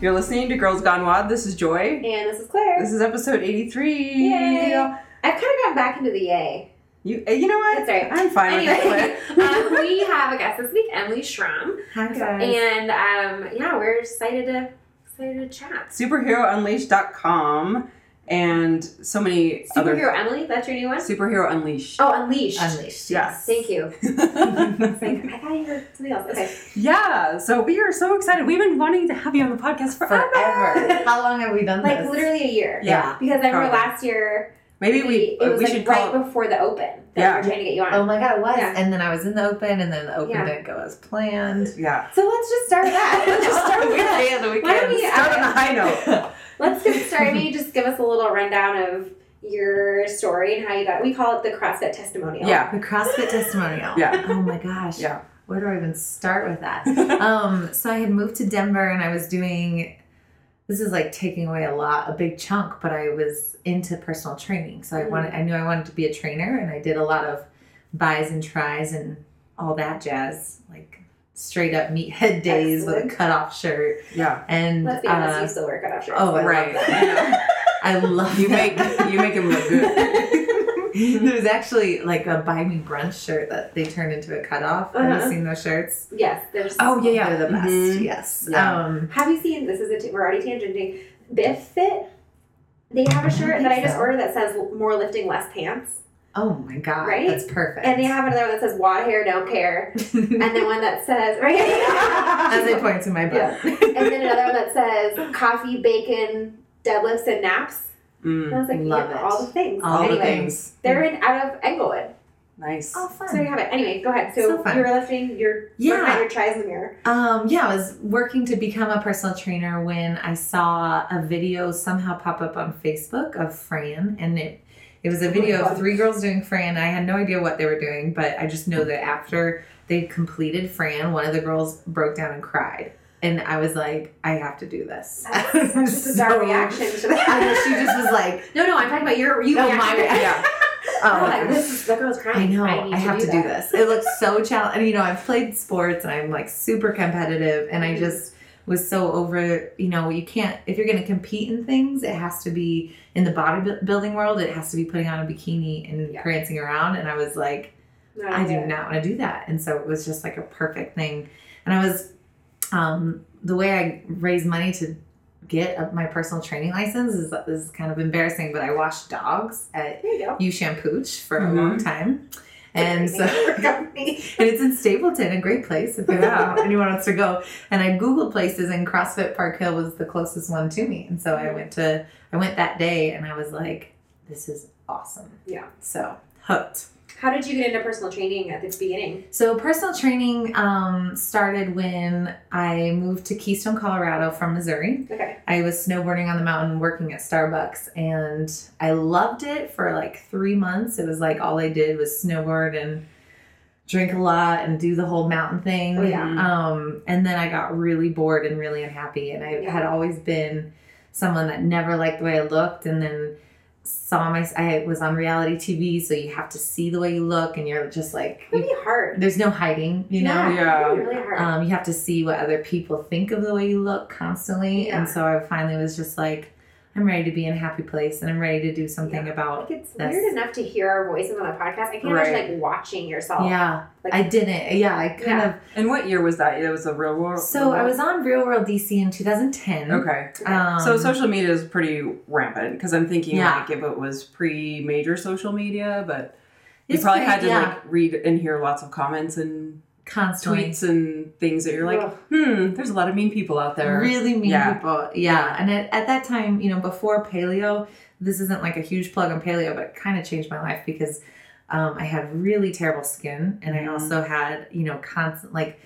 You're listening to Girls Gone WOD. This is Joy. And this is Claire. This is episode 83. Yay. I've kind of gotten back into the yay. You, uh, you know what? That's right. I'm fine Anyway, with it. um, we have a guest this week, Emily Schromm. Hi guys. And um, yeah, we're excited to excited to chat. SuperheroUnleashed.com and so many other Superhero Emily, that's your new one? Superhero Unleashed. Oh, Unleashed. Unleashed. Yes. Thank you. Like, I thought you heard something else. Okay. yeah, so we are so excited. We've been wanting to have you on the podcast forever. Forever. How long have we done Like this? Like literally a year. Yeah. Because I remember last year, Maybe we, it uh, was we like should right call before the open that Yeah. we were trying to get you on. Oh my god, it was. Yeah. And then I was in the open, and then the open Yeah. didn't go as planned. Yeah. So let's just start that. Let's just start with that. We Why don't we- can. Start on a high note. Let's get started. Maybe just give us a little rundown of your story and how you got. We call it the CrossFit testimonial. Yeah. The CrossFit testimonial. Yeah. Oh my gosh. Yeah. Where do I even start with that? um, so I had moved to Denver and I was doing this is like taking away a lot, a big chunk, but I was into personal training. So I Mhm. wanted I knew I wanted to be a trainer and I did a lot of bis and tris and all that jazz, like straight up meathead days with a Excellent. cut off shirt. yeah. And Let's be honest, uh, you still wear cutoff shirts. oh, I Right. love that. I love You that. make you make him look good. There's actually like a buy me brunch shirt that they turned into a cutoff. Have Uh-huh. you seen those shirts? Yes, there's. Oh, yeah, yeah. They're the best. Mhm. Yes. Yeah. Um, Have you seen? This is a. T- we're already tangenting. Biff Fit. They have a shirt that I just so. ordered that says "More lifting, less pants," oh my god, Right? that's perfect. and they have another one that says "WOD hair, don't care," and then one that says right. As I point to my butt. and then another one that says "Coffee, bacon, deadlifts, and naps." And I Mm, was like, Love yeah, it. all the things. All the things. they're in out of Englewood, Nice. oh, fun. so you have it. Anyway, go ahead. So, So fun. you were lifting your Yeah. working out your tris in the mirror. Um, yeah, I was working to become a personal trainer when I saw a video somehow pop up on Facebook of Fran, and it it was a video of three girls doing Fran. I had no idea what they were doing, but I just know that after they completed Fran, one of the girls broke down and cried, and I was like, I have to do this. That's bizarre So- reaction to that. I know she just was like, No, no, I'm talking about your you. Oh, reacting my it. Yeah. Oh, like, this is the girl's I crying. know. I, I, have to, do, that. this. It looks so challenging. And you know, I've played sports and I'm like super competitive, and I Mhm. just was so over. You know, you can't if you're going to compete in things, it has to be in the bodybuilding world. It has to be putting on a bikini and Yeah. prancing around. And I was like, No, I do not want to do that. And so it was just like a perfect thing. And I was, um, the way I raised money to get a, my personal training license is, this is kind of embarrassing, but I washed dogs at you go. U Shampooch for Mhm. a long time. And so, great name for a company. and it's in Stapleton, a great place if Yeah. anyone wants to go. And I Googled places, and CrossFit Park Hill was the closest one to me. And so I went to, I went that day, and I was like, this is awesome. Yeah. So hooked. How did you get into personal training at the beginning? So personal training um, started when I moved to Keystone, Colorado from Missouri. Okay. I was snowboarding on the mountain, working at Starbucks, and I loved it for like three months. It was like all I did was snowboard and drink a lot and do the whole mountain thing. Oh, yeah. Um, and then I got really bored and really unhappy. And I Yeah. had always been someone that never liked the way I looked, and then saw my I was on reality TV, so you have to see the way you look, and you're just like It would be hard. there's no hiding, you know. Yeah. It really hard. Um, you have to see what other people think of the way you look constantly. Yeah. And so I finally was just like, I'm ready to be in a happy place and I'm ready to do something Yeah. about. like it's that's- weird enough to hear our voices on a podcast. I can't Right. imagine like watching yourself. Yeah, Like, I didn't. Yeah, I kind Yeah. And what year was that? It was a real world. of. So I was on Real World DC in 2010. Okay. Um, so social media is pretty rampant because I'm thinking Yeah. like if it was pre major social media, but you It's probably pretty- had to yeah. like read and hear lots of comments and constantly. tweets and things that you're like, Ugh. hmm, there's a lot of mean people out there. Really mean Yeah. people. Yeah. And at, at that time, you know, before paleo, this isn't like a huge plug on paleo, but it kind of changed my life because um, I had really terrible skin and I Mhm. also had, you know, constant, like,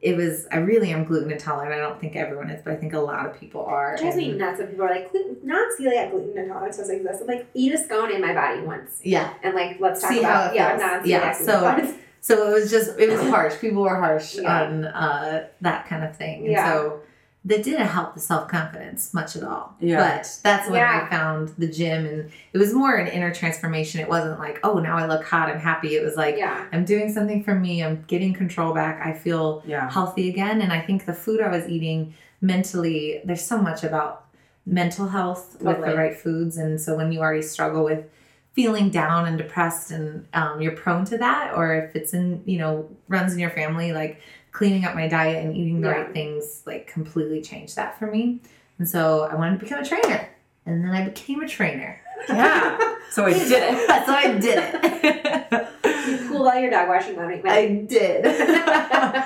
it was, I really am gluten intolerant. I don't think everyone is, but I think a lot of people are. It drives me nuts when people are like, gluten, not celiac gluten intolerance doesn't exist. I'm like, eat a scone in my body once. yeah. And like, let's talk See about, how it yeah, I'm feels. not on Yeah, celiac so- intolerance. So it was just, it was harsh. People were harsh Yeah. on uh, that kind of thing. And Yeah. so that didn't help the self confidence much at all. Yeah. But that's when Yeah. I found the gym, and it was more an inner transformation. It wasn't like, oh, now I look hot, I'm happy. It was like, yeah. I'm doing something for me. I'm getting control back. I feel Yeah. healthy again. And I think the food I was eating mentally, there's so much about mental health with the right foods. And so when you already struggle with feeling down and depressed and um, you're prone to that, or if it's in, you know, runs in your family, like cleaning up my diet and eating the Yeah. right things, like completely changed that for me. And so I wanted to become a trainer. And then I became a trainer. Yeah. So I did it. so I did it. You pulled all your dog washing money. I did.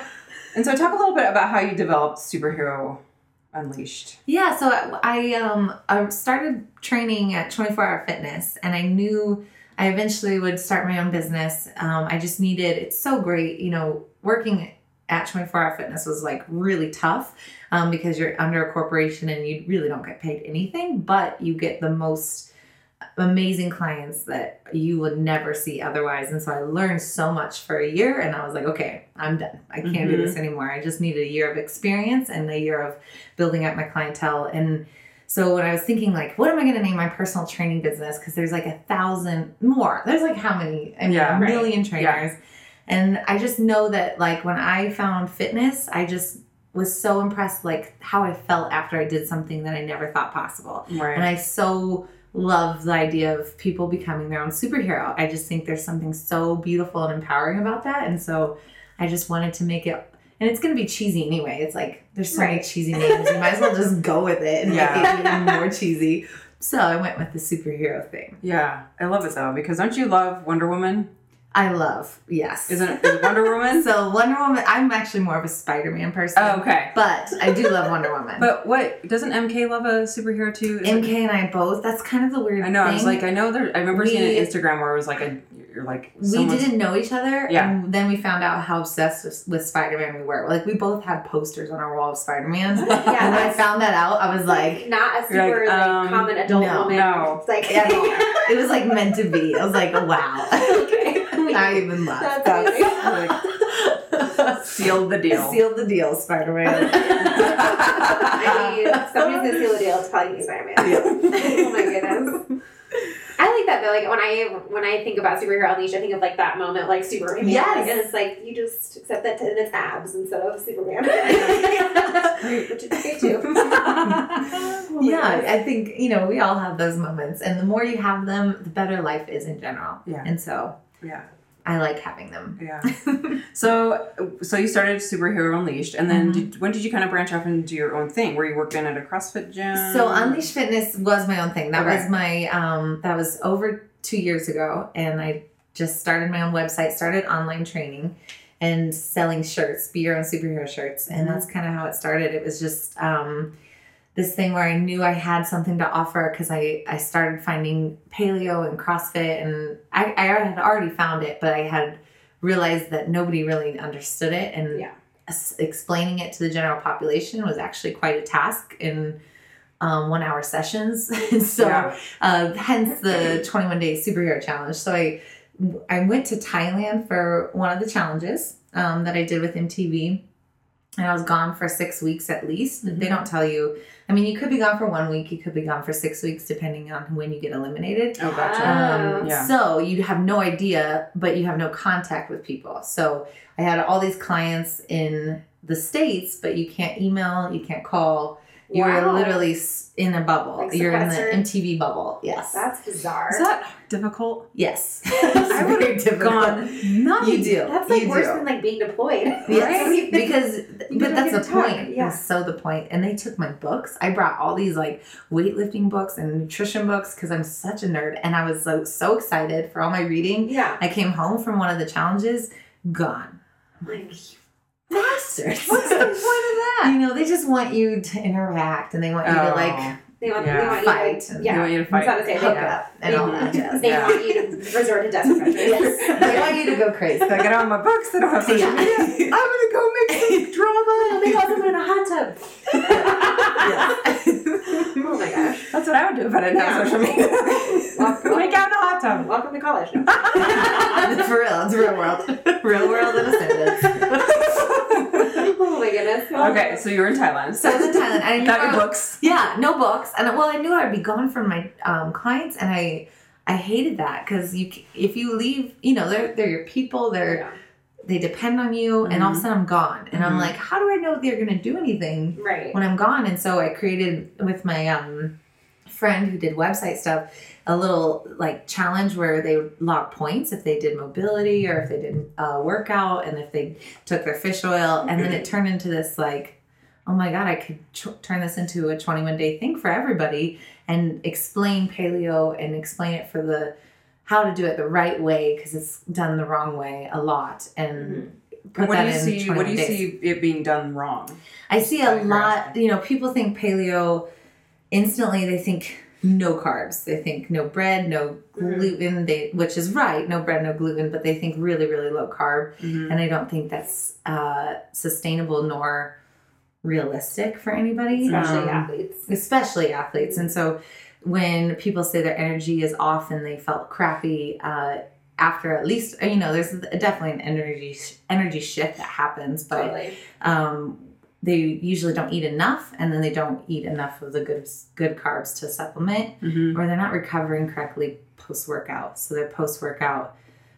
And so talk a little bit about how you developed Superhero Unleashed. Yeah, so I, um I started training at 24 Hour Fitness, and I knew I eventually would start my own business. Um, I just needed it's so great, you know, working at 24 Hour Fitness was like really tough um, because you're under a corporation and you really don't get paid anything, but you get the most amazing clients that you would never see otherwise. And so I learned so much for a year, and I was like, okay, I'm done. I can't do Mhm. this anymore. I just need a year of experience and a year of building up my clientele. And so when I was thinking, like, what am I going to name my personal training business? Because there's like a thousand more. There's like how many? I mean, Yeah, a right. million trainers. And I just know that, like, when I found fitness, I just was so impressed, like, how I felt after I did something that I never thought possible. Right. And I so love the idea of people becoming their own superhero. I just think there's something so beautiful and empowering about that. And so I just wanted to make it and it's gonna be cheesy anyway. It's like there's so many cheesy names. You might as well just go with it and Yeah. make it even more cheesy. So I went with the superhero thing. yeah. I love it though because don't you love Wonder Woman? I love, yes. Isn't it is it Wonder Woman? so Wonder Woman I'm actually more of a Spider-Man person. oh, okay. But I do love Wonder Woman. But what doesn't MK love a superhero too? Is it- MK and I both, that's kind of the weird I know. I was like, I know there. I remember seeing an Instagram where it was like a, you're like, we didn't know each other Yeah. and then we found out how obsessed with, with spider-man we were like we both had posters on our wall of spider-man and when i found that out i was like not a like, super like, um, common adult no, woman. no. It's like Yeah. it was like meant to be i was like wow okay. I even laughed That's That's sealed the deal. sealed the deal spider-man I mean, somebody's gonna seal the deal. It's probably me, Spider-Man. oh my goodness. I like that though. Like when I when I think about superhero unleashed, I think of like that moment, like Superman. Yes. and it's like you just accept that in its abs instead of Superman. Which is great too. yeah oh i think you know we all have those moments and the more you have them the better life is in general Yeah. and so yeah, i like having them yeah. so, so you started Superhero Unleashed, and then Mhm. did, when did you kind of branch off and do your own thing? Were you working at a CrossFit gym? So Unleash Fitness was my own thing. That Okay. was my um that was over two years ago and I just started my own website, started online training and selling shirts, be your own superhero shirts. And Mhm. that's kind of how it started. It was just um this thing where I knew I had something to offer because I, I started finding paleo and CrossFit and I, I had already found it, but I had realized that nobody really understood it and Yeah. explaining it to the general population was actually quite a task in um, one hour sessions. so Yeah. uh, hence the 21 day superhero challenge. So I I went to Thailand for one of the challenges um, that I did with MTV. And I was gone for six weeks at least. Mhm. They don't tell you. I mean, you could be gone for one week, you could be gone for six weeks, depending on when you get eliminated. Oh, gotcha. Um, Yeah. So you have no idea, but you have no contact with people. So I had all these clients in the States, but you can't email, you can't call. You're Wow. literally in a bubble. Like You're in the sequestered? MTV bubble. Yes. That's bizarre. Is that difficult? yes. I would Very have difficult. gone nuts. You do. That's like you worse do. than like being deployed. Yes, Right? because You but that's the talk, point. yeah. That's so the point. And they took my books. I brought all these like weightlifting books and nutrition books because I'm such a nerd, and I was so so excited for all my reading. Yeah. I came home from one of the challenges, gone. Like, Bastards. What's the point of that? You know, they just want you to interact and they want you to oh. like they want, Yeah. they want Fight you to, and- They want you to I fight. was about to say, hook they, up and uh, all that jazz. they Yeah. want you to resort to desperate measures. Yes. they want you to go crazy. I get on my books. They don't have social Yeah. media. I'm gonna go make some drama. And they got someone in a hot tub. Oh my gosh. That's what I would do if I didn't have social media. Welcome, Make out in a hot tub. welcome to college. No. For real, it's real world. Real world in a sentence. Goodness. Okay, so you were in Thailand. So I was in Thailand. I I- your books. Yeah, no books, and well, I knew I'd be gone from my um, clients, and I I hated that because you if you leave, you know, they're they're your people, they're Yeah. they depend on you, and all of a Mhm. sudden I'm gone, and I'm Mhm. like, how do I know they're gonna do anything Right. when I'm gone? And so I created with my um friend who did website stuff a little like challenge where they would log points if they did mobility or if they did uh, workout and if they took their fish oil and then it turned into this like oh my god i could tr- turn this into a 21 day thing for everybody and explain paleo and explain it for the how to do it the right way because it's done the wrong way a lot and put And what that do you in see? What do you days. see it being done wrong? I see a lot, you know, people think paleo instantly they think no carbs. They think no bread, no gluten, they which is right, no bread, no gluten, but they think really really low carb Mhm. and I don't think that's uh sustainable nor realistic for anybody. Especially Um, athletes. especially athletes. And so when people say their energy is off and they felt crappy uh, after at least you know there's definitely an energy energy shift that happens, but Totally. um, they usually don't eat enough and then they don't eat enough of the good good carbs to supplement Mhm. or they're not recovering correctly post workout. So their post workout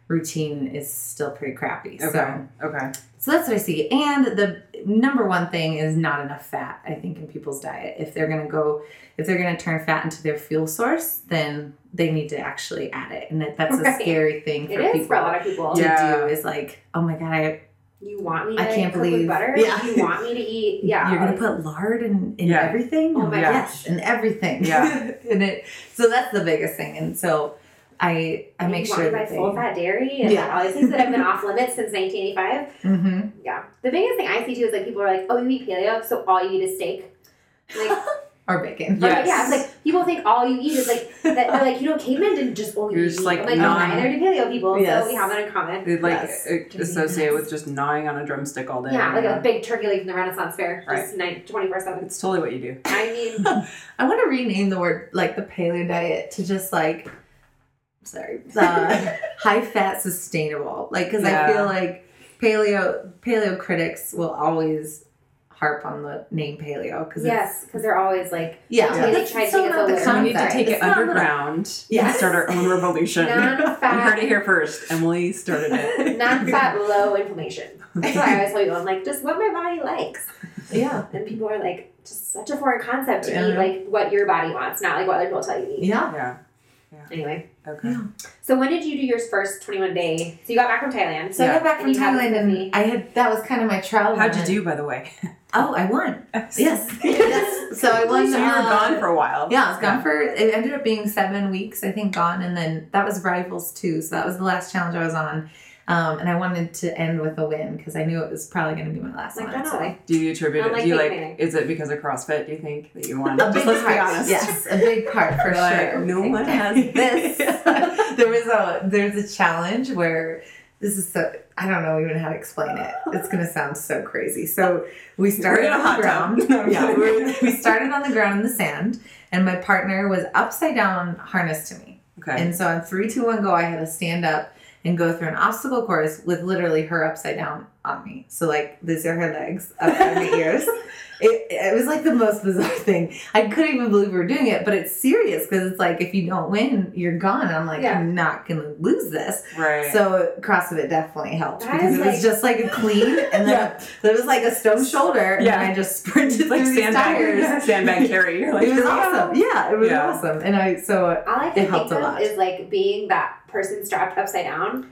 routine is still pretty crappy. Okay. So Okay. so that's what I see. And the number one thing is not enough fat, I think, in people's diet. If they're going to go, if they're going to turn fat into their fuel source, then they need to actually add it. And that, that's a scary thing for It is people for a lot of people. to Yeah. do is like, oh my God, I, You want me to I can't cook believe- with butter? yeah. You want me to eat? Yeah. you're going to put lard in, in Yeah. everything? Oh my Yes, gosh. in everything. Yeah. and it, so that's the biggest thing. And so I, I make you sure want my that they, full fat dairy and Yeah. all these things that have been off limits since 1985. hmm Yeah. The biggest thing I see too is like people are like, oh, you eat paleo, so all you eat is steak. Like, or bacon. Yeah. Or, yeah, it's like people think all you eat is like that. They're like, you know, cavemen didn't just only You're eat just meat. like I'm like, non- no, neither do paleo people. Yes. So we have that in common. They like Yes. uh, associate with just gnawing on a drumstick all day. Yeah, like a big turkey leg from the Renaissance Fair, Right. just nine, 24 7. It's totally what you do. I mean, I want to rename the word like the paleo diet to just like, sorry, the high fat sustainable. Like, because I feel like paleo paleo critics will always harp on the name paleo because yes, because they're always like, yeah, Yeah. They tried to so get not the the So we need to concept. take it It's not underground and Yes. start our own revolution. non you heard it here first. Emily started it. non fat, low inflammation. That's why I always tell you, I'm like, just what my body likes. Yeah, And people are like, just such a foreign concept to Yeah. eat like what your body wants, not like what other people tell you to eat. yeah. Yeah. Anyway, Okay. Yeah. so when did you do your first 21 day? So you got back from Thailand. So I got back from you Thailand epiphany. and I had that was kind of my trial. How'd you do, by the way? Oh, I won. Yes, yes. So I won. So you were uh, gone for a while. Yeah, I was gone for it ended up being seven weeks, I think, gone, and then that was Rivals II. So that was the last challenge I was on, um, and I wanted to end with a win because I knew it was probably going to be my last Like, one. generally. Do you attribute it? Unlike Do you big like? man. Is it because of CrossFit? Do you think that you won? A Just big let's part. be honest. Yes, a big part for You're like, sure. no one has this. there was a there's a challenge where this is so I don't know even how to explain it. It's gonna sound so crazy. So we started in a on the ground. No, yeah, we're- we started on the ground in the sand, and my partner was upside down harnessed to me. Okay. And so on three, two, one, go, I had to stand up and go through an obstacle course with literally her upside down on me. So like these are her legs up by my ears. It, it was like the most bizarre thing. I couldn't even believe we were doing it, but it's serious because it's like if you don't win, you're gone. And I'm like, Yeah. I'm not gonna lose this. right. So CrossFit definitely helped That because it was just like a clean, and then Yeah. there was like a stone shoulder, and Yeah. then I just sprinted like through these tires. sandbag, sandbag carry. You're like, it was "Here we go." awesome. Yeah, it was Yeah. awesome. And I so All I It can helped think a lot. is like being that person strapped upside down.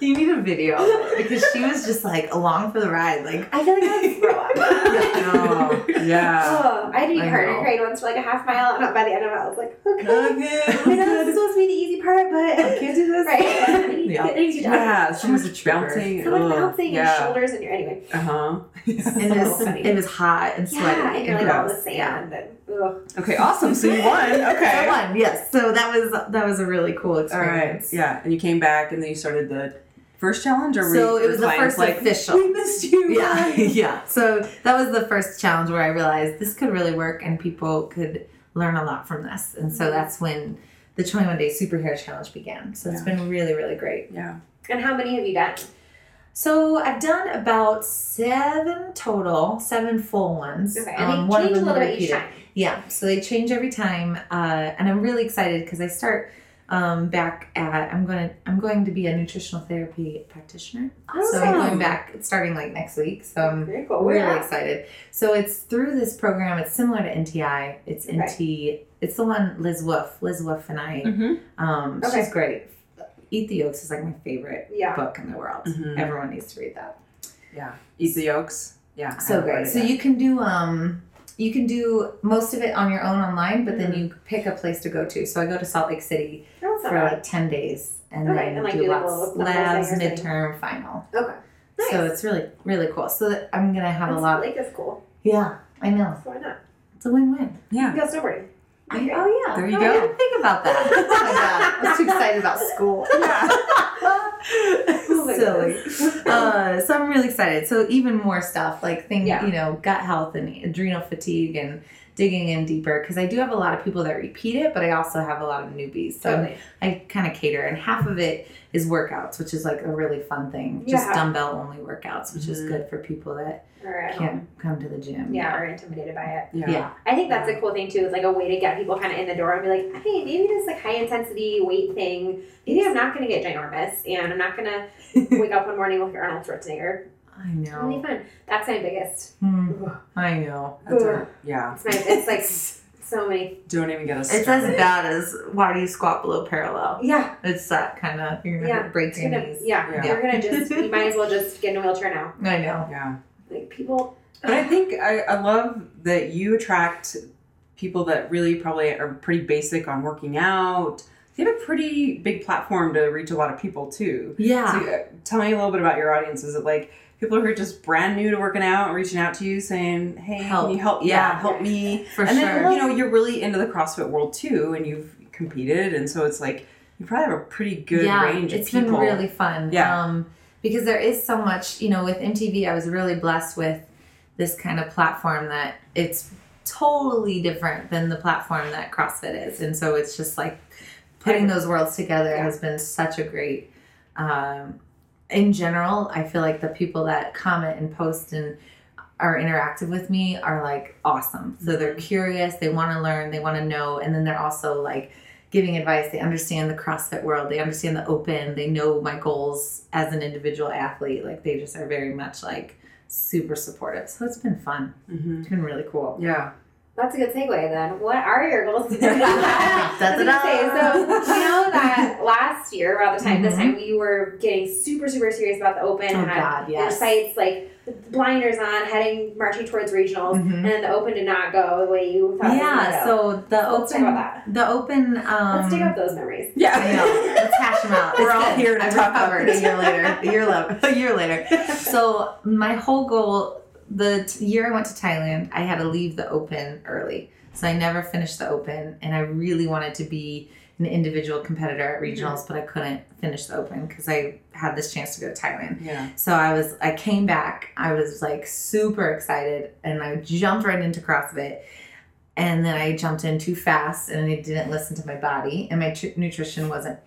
You need a video because she was just like along for the ride. Like I feel like I'd throw up. Oh, yeah. oh, I had to do I partner know. crane once for like a half mile, and by the end of it, I was like, okay. okay, I know this is supposed to be the easy part, but I can't do this. right. Yeah. get things done. Yeah, she was Much trigger. bouncing. So like Ugh, bouncing your yeah. shoulders and your anyway. Uh huh. And it was, funny. it was hot and sweaty. Yeah, and you're like all the Yeah. sand and ugh. Okay, awesome. So you won. So I Okay. won, yes. So that was that was a really cool All right. experience. Yeah, and you came back, and then you started the first challenge, or were So you, it was the first like, official. We missed you. Yeah, guys." yeah. So that was the first challenge where I realized this could really work and people could learn a lot from this. And so that's when the 21 day superhero challenge began. So it's Yeah. been really, really great. Yeah. And how many have you done? So I've done about seven total, seven full ones. Okay, and Um, they one of change a them little bit each repeated. time. Yeah, so they change every time, uh, and I'm really excited because I start um, back at I'm going to I'm going to be a nutritional therapy practitioner. Awesome. So I'm going back starting like next week. So I'm Very cool. really Where at? excited. So it's through this program. It's similar to NTI. It's Okay. NT. It's the one Liz Wolfe. Liz Wolfe and I. Mm-hmm. Um, Okay. She's great. Eat the Yolks is like my favorite Yeah. book in the world. Mhm. Everyone needs to read that. Yeah. Eat the yolks. Yeah. So haven't great. So you can do um you can do most of it on your own online, but then Mhm. you pick a place to go to. So I go to Salt Lake City That's for bad. like ten days and Okay, then and, like, do do, like, a lots labs, little thing or midterm, final. Okay. Nice. So it's really really cool. So that I'm gonna have That's, a lot. Lake is cool. yeah, I know. So why not? It's a win-win. Yeah. You go snowboarding. I, oh yeah. There you Oh, go. I didn't think about that. Oh my god, I was too excited about school. Oh Silly. uh, so I'm really excited. So even more stuff like things, Yeah. you know, gut health and adrenal fatigue and digging in deeper because I do have a lot of people that repeat it, but I also have a lot of newbies. So Totally. I kind of cater, and half of it is workouts, which is like a really fun thing. Just dumbbell only workouts, which is Mhm. good for people that Or can't come to the gym. Yeah, or intimidated by it. Yeah. Yeah. I think that's a cool thing too. It's like a way to get people kind of in the door and be like, hey, maybe this like high intensity weight thing. Maybe I'm not going to get ginormous, and I'm not going to wake up one morning with Arnold Schwarzenegger. I It'll be know. fun. That's my biggest. Hmm, I know. That's our, yeah. It's my. It's like so many. Don't even get us It's started. as bad as why do you squat below parallel? Yeah. It's that kind of you're gonna Yeah, break your gonna, knees. yeah, Yeah. You're gonna just. You might as well just get in a wheelchair now. I know. Yeah. Like people. But I think I, I love that you attract people that really probably are pretty basic on working out. You have a pretty big platform to reach a lot of people too. Yeah. So uh, tell me a little bit about your audience. Is it like people who are just brand new to working out, reaching out to you saying, "Hey, Help. can you help? Yeah. help me." for and sure. then you know you're really into the CrossFit world too, and you've competed, and so it's like you probably have a pretty good yeah, range of it's people. It's been really fun. Yeah. Um, because there is so much, you know, with MTV, I was really blessed with this kind of platform that it's totally different than the platform that CrossFit is. And so it's just like putting those worlds together Yeah. has been such a great, um, in general, I feel like the people that comment and post and are interactive with me are like awesome. So they're curious, they want to learn, they want to know, and then they're also like giving advice. They understand the CrossFit world, they understand the open, they know my goals as an individual athlete. Like they just are very much like super supportive. So it's been fun. Mhm. It's been really cool. Yeah. That's a good segue then. What are your goals? I was Da-da-da. say, so you know that last year around the time this Mhm. time we were getting super super serious about the open Oh and had God, your yes. sights like blinders on, heading marching towards regionals, Mhm. and then the open did not go the way you thought. it was Yeah, gonna so the So let's talk open, about that. the open. Um, Let's dig up those memories. Yeah. I know. Let's hash them out. We're all here to I've talk about recovered this. a year later. A year, le- a year later. So my whole goal, the t- year I went to Thailand, I had to leave the open early. So I never finished the open, and I really wanted to be an individual competitor at regionals, but I couldn't finish the open because I had this chance to go to Thailand. Yeah. So I was, I came back. I was like super excited, and I jumped right into CrossFit. And then I jumped in too fast, and I didn't listen to my body, and my tr- nutrition wasn't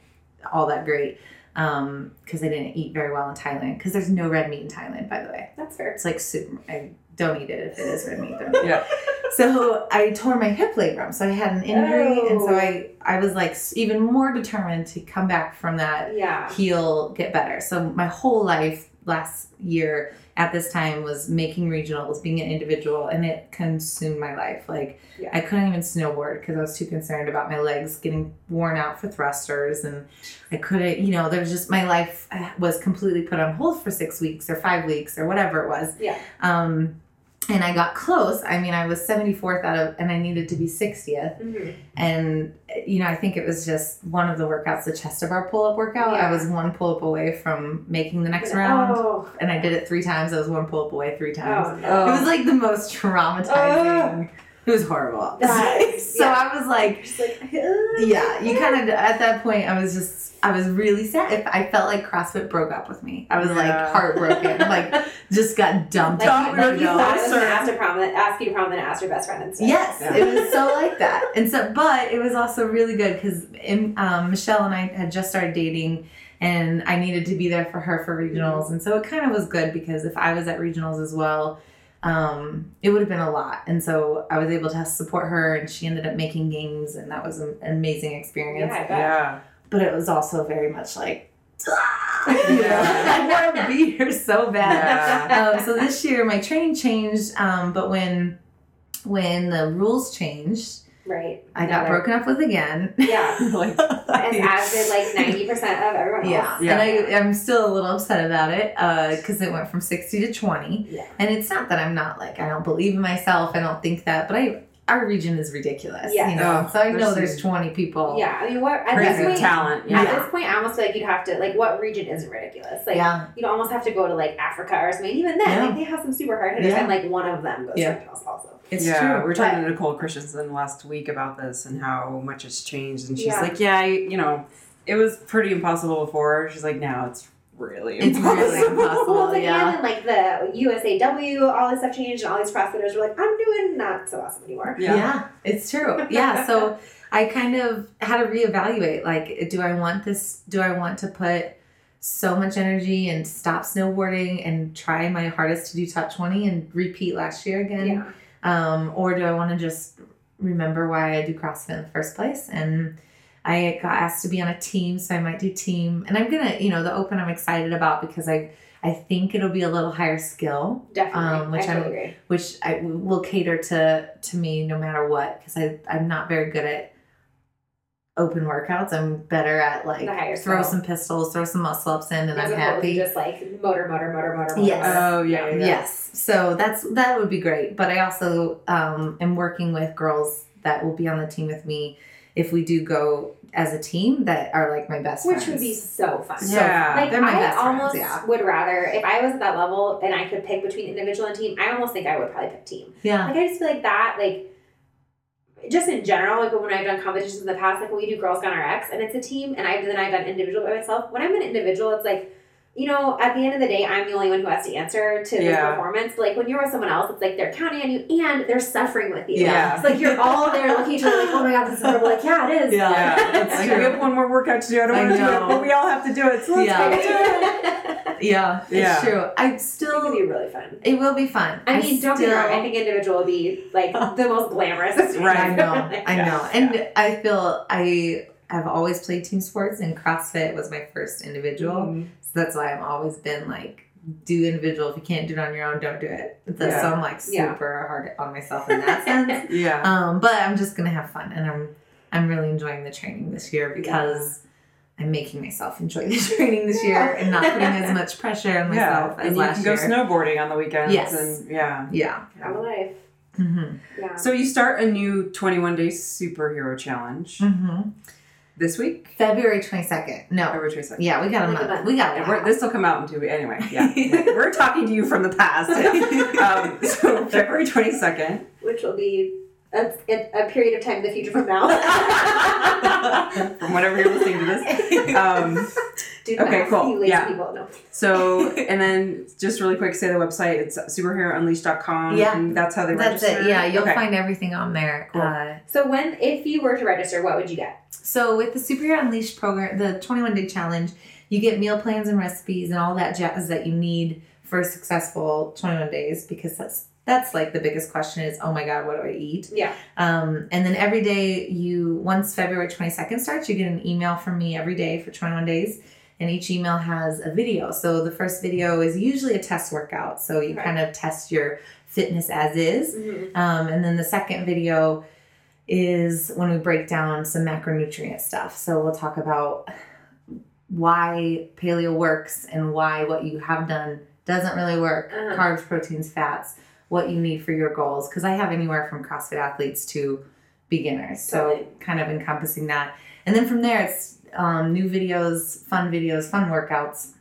all that great Um, because I didn't eat very well in Thailand. Because there's no red meat in Thailand, by the way. That's fair. It's like soup. I don't eat it if it is red meat. Don't eat. Yeah. So I tore my hip labrum. So I had an injury, and so Oh. I I was like even more determined to come back from that Yeah. heal, get better. So my whole life last year at this time was making regionals, being an individual, and it consumed my life. Like Yeah. I couldn't even snowboard because I was too concerned about my legs getting worn out for thrusters, and I couldn't. You know, there was just my life uh, was completely put on hold for six weeks or five weeks or whatever it was. Yeah. Um, and I got close. I mean, I was 74th out of, and I needed to be 60th. Mhm. And, you know, I think it was just one of the workouts, the chest to bar pull up workout. Yeah. I was one pull up away from making the next round. Oh. And I did it three times. I was one pull up away three times. Oh. Oh. It was like the most traumatizing. It was horrible. That- so yeah. I was like, like yeah, you kind of, at that point, I was just, I was really sad. If I felt like CrossFit broke up with me. I was like heartbroken. like, just got dumped Like, on. we were you you know? thought was closer. gonna ask prom, ask you to prom, then ask your best friend instead. Yes, Yeah. it was so like that. And so, but it was also really good because um, Michelle and I had just started dating, and I needed to be there for her for regionals. And so it kind of was good because if I was at regionals as well, um, it would have been a lot. And so I was able to support her, and she ended up making games, and that was an amazing experience. Yeah, I bet. Yeah. But it was also very much like, Yeah. I want to be here so bad. Yeah. Um, so this year my training changed, um, but when when the rules changed, Right. I got Another- broken up with again. Yeah. like, As, as did like ninety percent of everyone else. Yeah, Yeah. and I, I'm still a little upset about it uh, because it went from 60 to 20. Yeah. And it's not that I'm not like, I don't believe in myself, I don't think that, but I our region is ridiculous. Yeah. You know, Oh, so I know there's there's 20 people. Yeah. I mean, what at crazy this point? talent. At this point, I almost feel like you'd have to like what region isn't ridiculous? Like yeah. you'd almost have to go to like Africa or something. Even then, Yeah. like they have some super hard hitters, Yeah. and like one of them goes Yeah. to regionals also. It's yeah, true. we were talking to Nicole Christensen last week about this and how much has changed, and she's Yeah. like, "Yeah, I, you know, it was pretty impossible before." She's like, "Now it's really It's impossible." really impossible. well, it's like, yeah. and like the USAW, all this stuff changed, and all these CrossFitters were like, I'm doing not so awesome anymore. Yeah. it's true. Yeah, so I kind of had to reevaluate like do I want this do I want to put so much energy and stop snowboarding and try my hardest to do top 20 and repeat last year again Yeah. Um, or do I want to just remember why I do CrossFit in the first place and I got asked to be on a team so I might do team and I'm gonna you know the open I'm excited about because I I think it'll be a little higher skill Definitely. Um, which I agree. which I will cater to to me no matter what because I I'm not very good at open workouts. I'm better at like throw skill. some pistols, throw some muscle ups in, and As I'm happy. just like motor, motor, motor, motor, motor. Yes. Oh yeah, yeah. Yes, so that's that would be great. But I also um, am working with girls that will be on the team with me if we do go as a team that are like my best Which friends. would be so fun. So Yeah. Like they're my I best friends, almost yeah. would rather if I was at that level and I could pick between individual and team. I almost think I would probably pick team. yeah, Like I just feel like that, like just in general, like when I've done competitions in the past, like when we do Girls Gone RX and it's a team, and I've then I've done individual by myself. When I'm an individual, it's like. You know, at the end of the day, I'm the only one who has to answer to this Yeah. performance. Like when you're with someone else, it's like they're counting on you and they're suffering with you. Yeah. It's like you're all there looking at each other like, oh my god, this is horrible. Like, yeah, it is. Yeah. Yeah, it's like we have one more workout to do. I don't I want to do it, but we all have to do it. So let's Yeah. do it. yeah, it's true. I still. It could still, be really fun. it will be fun. I mean, don't get me wrong. I think individual would be like the most glamorous. Right. I know, I Yeah. know, and I feel I have always played team sports, and CrossFit was my first individual. Mm-hmm. So that's why I've always been like, do individual. If you can't do it on your own, don't do it. Yeah. So I'm like Yeah. super hard on myself in that sense. Yeah. Um, but I'm just gonna have fun, and I'm I'm really enjoying the training this year because. I'm making myself enjoy the training this year and not putting as much pressure on Yeah, myself as and you can go year. snowboarding on the weekends. Yes. and yeah. yeah. Have a life. Mm-hmm. Yeah. So you start a new 21 day superhero challenge Mm-hmm. This week. February 22nd. No. February 22nd. Yeah, we got a month. month. We got a Yeah, this will come out in two weeks. Anyway, yeah. we're talking to you from the past. um, so February 22nd. Which will be a, a, a period of time in the future from now. from whenever you're listening to this. Um, Do the Okay, cool. You lazy Yeah. people. No. so, and then just really quick, say the website. It's superherounleashed.com. Yeah. And that's how they That's register. it. Yeah, you'll Okay. find everything on there. Cool. Uh, So when, if you were to register, what would you get? so with the Superhero Unleashed program, the 21 day challenge, you get meal plans and recipes and all that jazz that you need for a successful 21 days because that's that's like the biggest question is oh my god what do i eat Yeah. um, and then every day you once february 22nd starts you get an email from me every day for 21 days and each email has a video so the first video is usually a test workout so you Okay. kind of test your fitness as is Mm-hmm. um, and then the second video is when we break down some macronutrient stuff. So we'll talk about why paleo works and why what you have done doesn't really work Uh-huh. carbs, proteins, fats, what you need for your goals. Because I have anywhere from CrossFit athletes to beginners. So Totally. kind of encompassing that. And then from there, it's um, new videos, fun videos, fun workouts.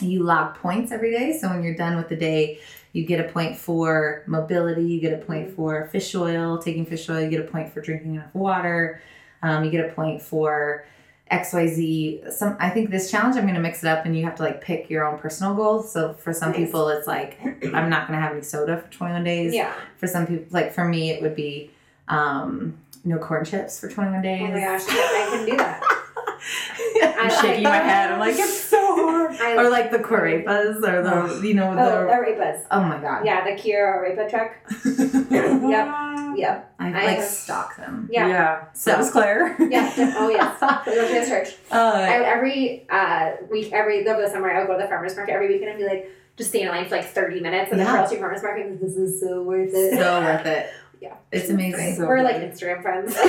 You log points every day. So when you're done with the day, you get a point for mobility, you get a point for fish oil, taking fish oil, you get a point for drinking enough water, um, you get a point for XYZ. Some I think this challenge I'm gonna mix it up and you have to like pick your own personal goals. So for some Nice. people it's like I'm not gonna have any soda for 21 days. Yeah. For some people like for me it would be um no corn chips for 21 days. Oh my gosh, I couldn't do that. I'm shaking my head. I'm like, it's so hard. I, or like the Corepas or the you know oh, the the Arepas. oh my god Yeah, the Quiero Arepa truck. yeah. Yep. I I like have- stalk them. Yeah. Yeah. So- that was Claire. Yeah. Oh yes. We go to the church. Uh, would every uh, week, every over the summer, I would go to the farmers market every weekend and be like, just stay in line for like thirty minutes at the Yeah. Pearl Street Farmers Market. and This is so worth it. So worth it. Yeah. It's amazing. So We're like. Instagram friends.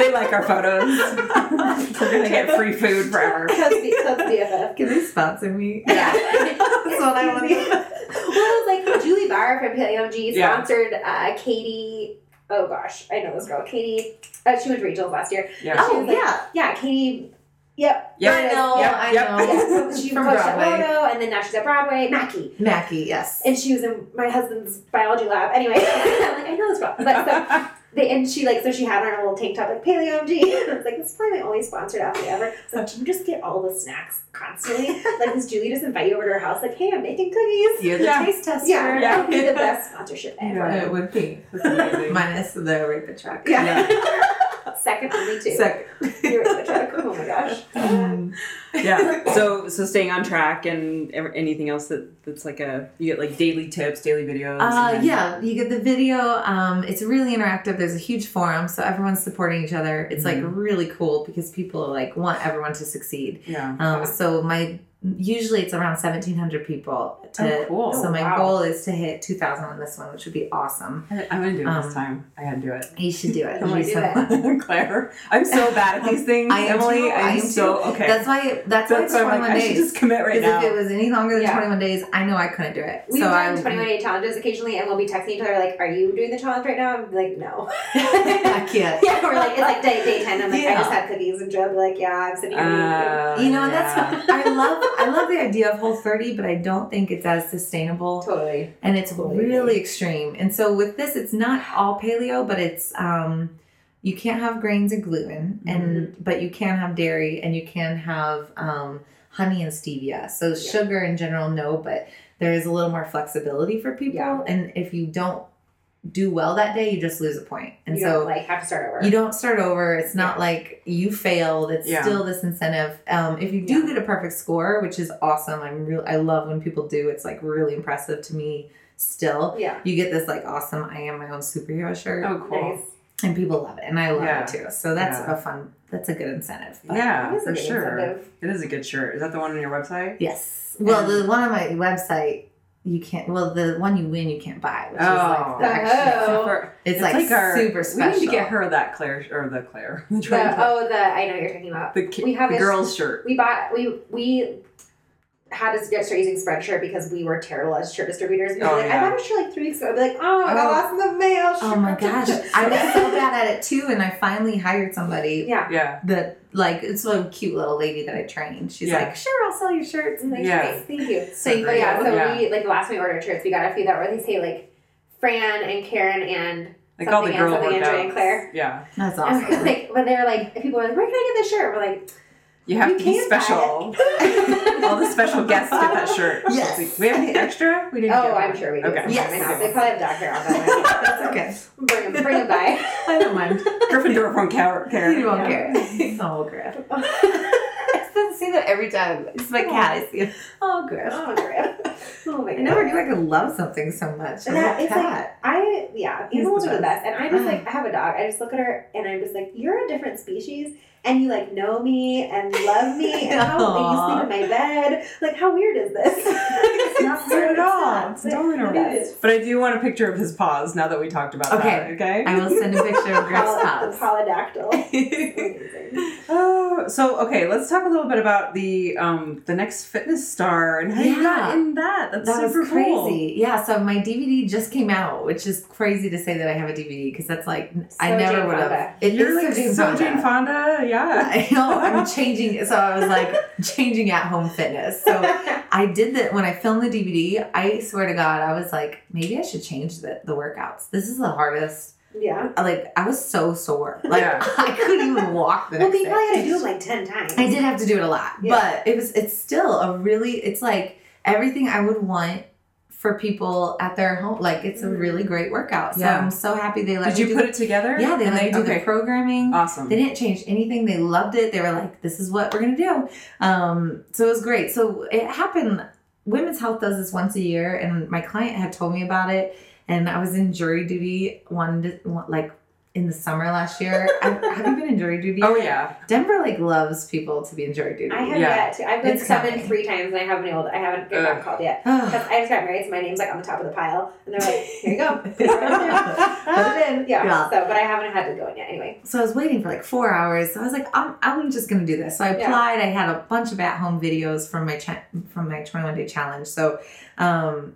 Same. We comment. they like our photos. We're gonna get free food forever. Cause, cause BFF. Can they sponsor me? Yeah. That's what I want well, it was like Juli Bauer from Paleo G Yeah. sponsored uh, Katie. Oh gosh, I know this girl, Katie. Uh, she went to Regionals last year. Yeah. Oh yeah. Yeah, Katie. Yep. Yep. I know. Yep, I yep. know. Yeah, so she From coached at Broadway. Moto, and then now she's at Broadway. Mackie, Mackie, yes. and she was in my husband's biology lab. Anyway, I'm like, I know this girl, but so they and she like so she had on a little tank top like PaleOMG. And I was like, this is probably my only sponsored athlete ever. So was like, can you just get all the snacks constantly? like, does Juli just invite you over to her house? Like, hey, I'm making cookies. You're the Yeah. taste tester. Yeah, Yeah. that would be the best sponsorship ever. Yeah. It would be. Minus the arepa truck. Yeah. Second only to Second. You're in the truck. Oh my gosh. Um, yeah. So so staying on track and anything else that that's like a you get like daily tips, daily videos. and Uh, then- yeah, you get the video. Um, it's really interactive. There's a huge forum, so everyone's supporting each other. It's like really cool because people like want everyone to succeed. Yeah. Um, so my usually it's around 1,700 people. To, Oh, cool. So my wow. goal is to hit 2,000 on this one, which would be awesome. I- I'm gonna do it Um, this time. I had to do it. You should do it. I'm It'd like, be so fun. Claire, I'm so bad at these things. I am Emily, too. I I'm am so too. okay. That's why. That's, why That's it's why I'm 21 like, I should days. just commit right now. if it was any longer than Yeah. 21 days, I know I couldn't do it. We've so done I 21 day challenges occasionally, and we'll be texting each other like, "Are you doing the challenge right now?" I'm like, "No." I can't. yeah, we're like, it's like day day 10. I'm like, I just had cookies, and Joe like, "Yeah, I'm sitting here." Uh, You know, yeah. that's I love I love the idea of Whole 30, but I don't think it's as sustainable totally. and it's Totally. really extreme. And so with this, it's not all paleo, but it's um you can't have grains and gluten, and but you can have dairy and you can have um honey and stevia. So sugar in general, no, but there is a little more flexibility for people. Yeah. And if you don't do well that day, you just lose a point. And you so like have to start over. you don't start over. It's not like you failed. It's Yeah. still this incentive. Um, if you do get a perfect score, which is awesome, I'm real. I love when people do. It's like really impressive to me. Still, yeah. you get this like awesome. I am my own superhero shirt, Oh, cool. Nice. and people love it, and I love Yeah. it too. So that's Yeah. a fun. That's a good incentive. But Yeah, That is a for good sure. incentive. It is a good shirt. Is that the one on your website? Yes. Well, the one on my website. You can't. Well, the one you win, you can't buy, which is like oh. the Oh. extra. Oh. For- It's, like, our- super special. We need to get her that Claire or the Claire. The, The, oh, the I know what you're talking about. the, ki- we have the this- girls shirt. We bought we we had to get start using Spreadshirt because we were terrible as shirt distributors. We were Oh, like, yeah. I bought a shirt like three weeks ago. I'd be like, oh, I got Oh. lost in the mail. Oh my gosh, I was so bad at it too, and I finally hired somebody yeah. Yeah. that like it's a cute little lady that I trained. She's Yeah. like, sure, I'll sell your shirts. I'm like, Yeah. "Great, thank you. Thank But yeah, so Yeah. we like last time we ordered shirts, we got a few that were they say like Fran and Karen and Like all the Something girl else, something Andrea workouts. and Claire. Yeah. That's and awesome. like, but they're like, people are like, where can I get this shirt? We're like, You have You to be special. all the special guests get that shirt. Yes. We have any extra? We didn't oh, I'm sure we do. Okay. Yes. House. They probably have dog hair on them. That's okay. Bring them, bring them by. I don't mind. Gryffindor from Car- Karen. You won't care. Oh, Griff. I see that every time. It's my oh. cat. I see it. Oh, Griff. Oh, Griff. Oh my God. I never knew I could love something so much. I'm that it's like. I yeah, animals are the best. And I just like I have a dog. I just look at her and I'm just like, you're a different species. And you like know me and love me and how and you sleep in my bed. Like how weird is this? it's not Not at all. It's It's totally not. normal. It is. But I do want a picture of his paws now that we talked about Okay. that. Okay. I will send a picture of Griff's Poly- house. polydactyl. Oh, so okay, let's talk a little bit about the um the next fitness star and how you got Yeah. in that. That's That super crazy. Yeah, so my DVD just came out, which is crazy to say that I have a DVD because that's like I never would have. Fonda. It You're like so Jane so Fonda. Jane Fonda, yeah. I know I'm changing. So I was like changing at home fitness. So I did that when I filmed the DVD. I swear to God, I was like, maybe I should change the, the workouts. This is the hardest. yeah. Like I was so sore. Like Yeah. I couldn't even walk the Well, next but you probably had to do it like ten times. I did have to do it a lot, Yeah. but it was it's still a really it's like everything I would want for people at their home. Like it's a really great workout. So Yeah. I'm so happy they let Did you put it together? Yeah, they let me do okay. the programming. Awesome. They didn't change anything. They loved it. They were like, "This is what we're gonna do." Um, so it was great. So it happened. Women's Health does this once a year, and my client had told me about it. And I was in jury duty one, one like in the summer last year. I, have you been in jury duty? Oh yeah. Denver like loves people to be in jury duty. I have Yeah. yet to. I've been It's summoned coming. three times and I haven't been able to, I haven't been Ugh. called yet. Because I just got married, so my name's like on the top of the pile. And they're like, here you go. Put it in. Yeah. Yeah. So, but I haven't had to go in yet anyway. so I was waiting for like four hours. So I was like, I'm, I'm just gonna do this. So I Yeah. applied. I had a bunch of at home videos from my cha- from my 21 day challenge. So, um,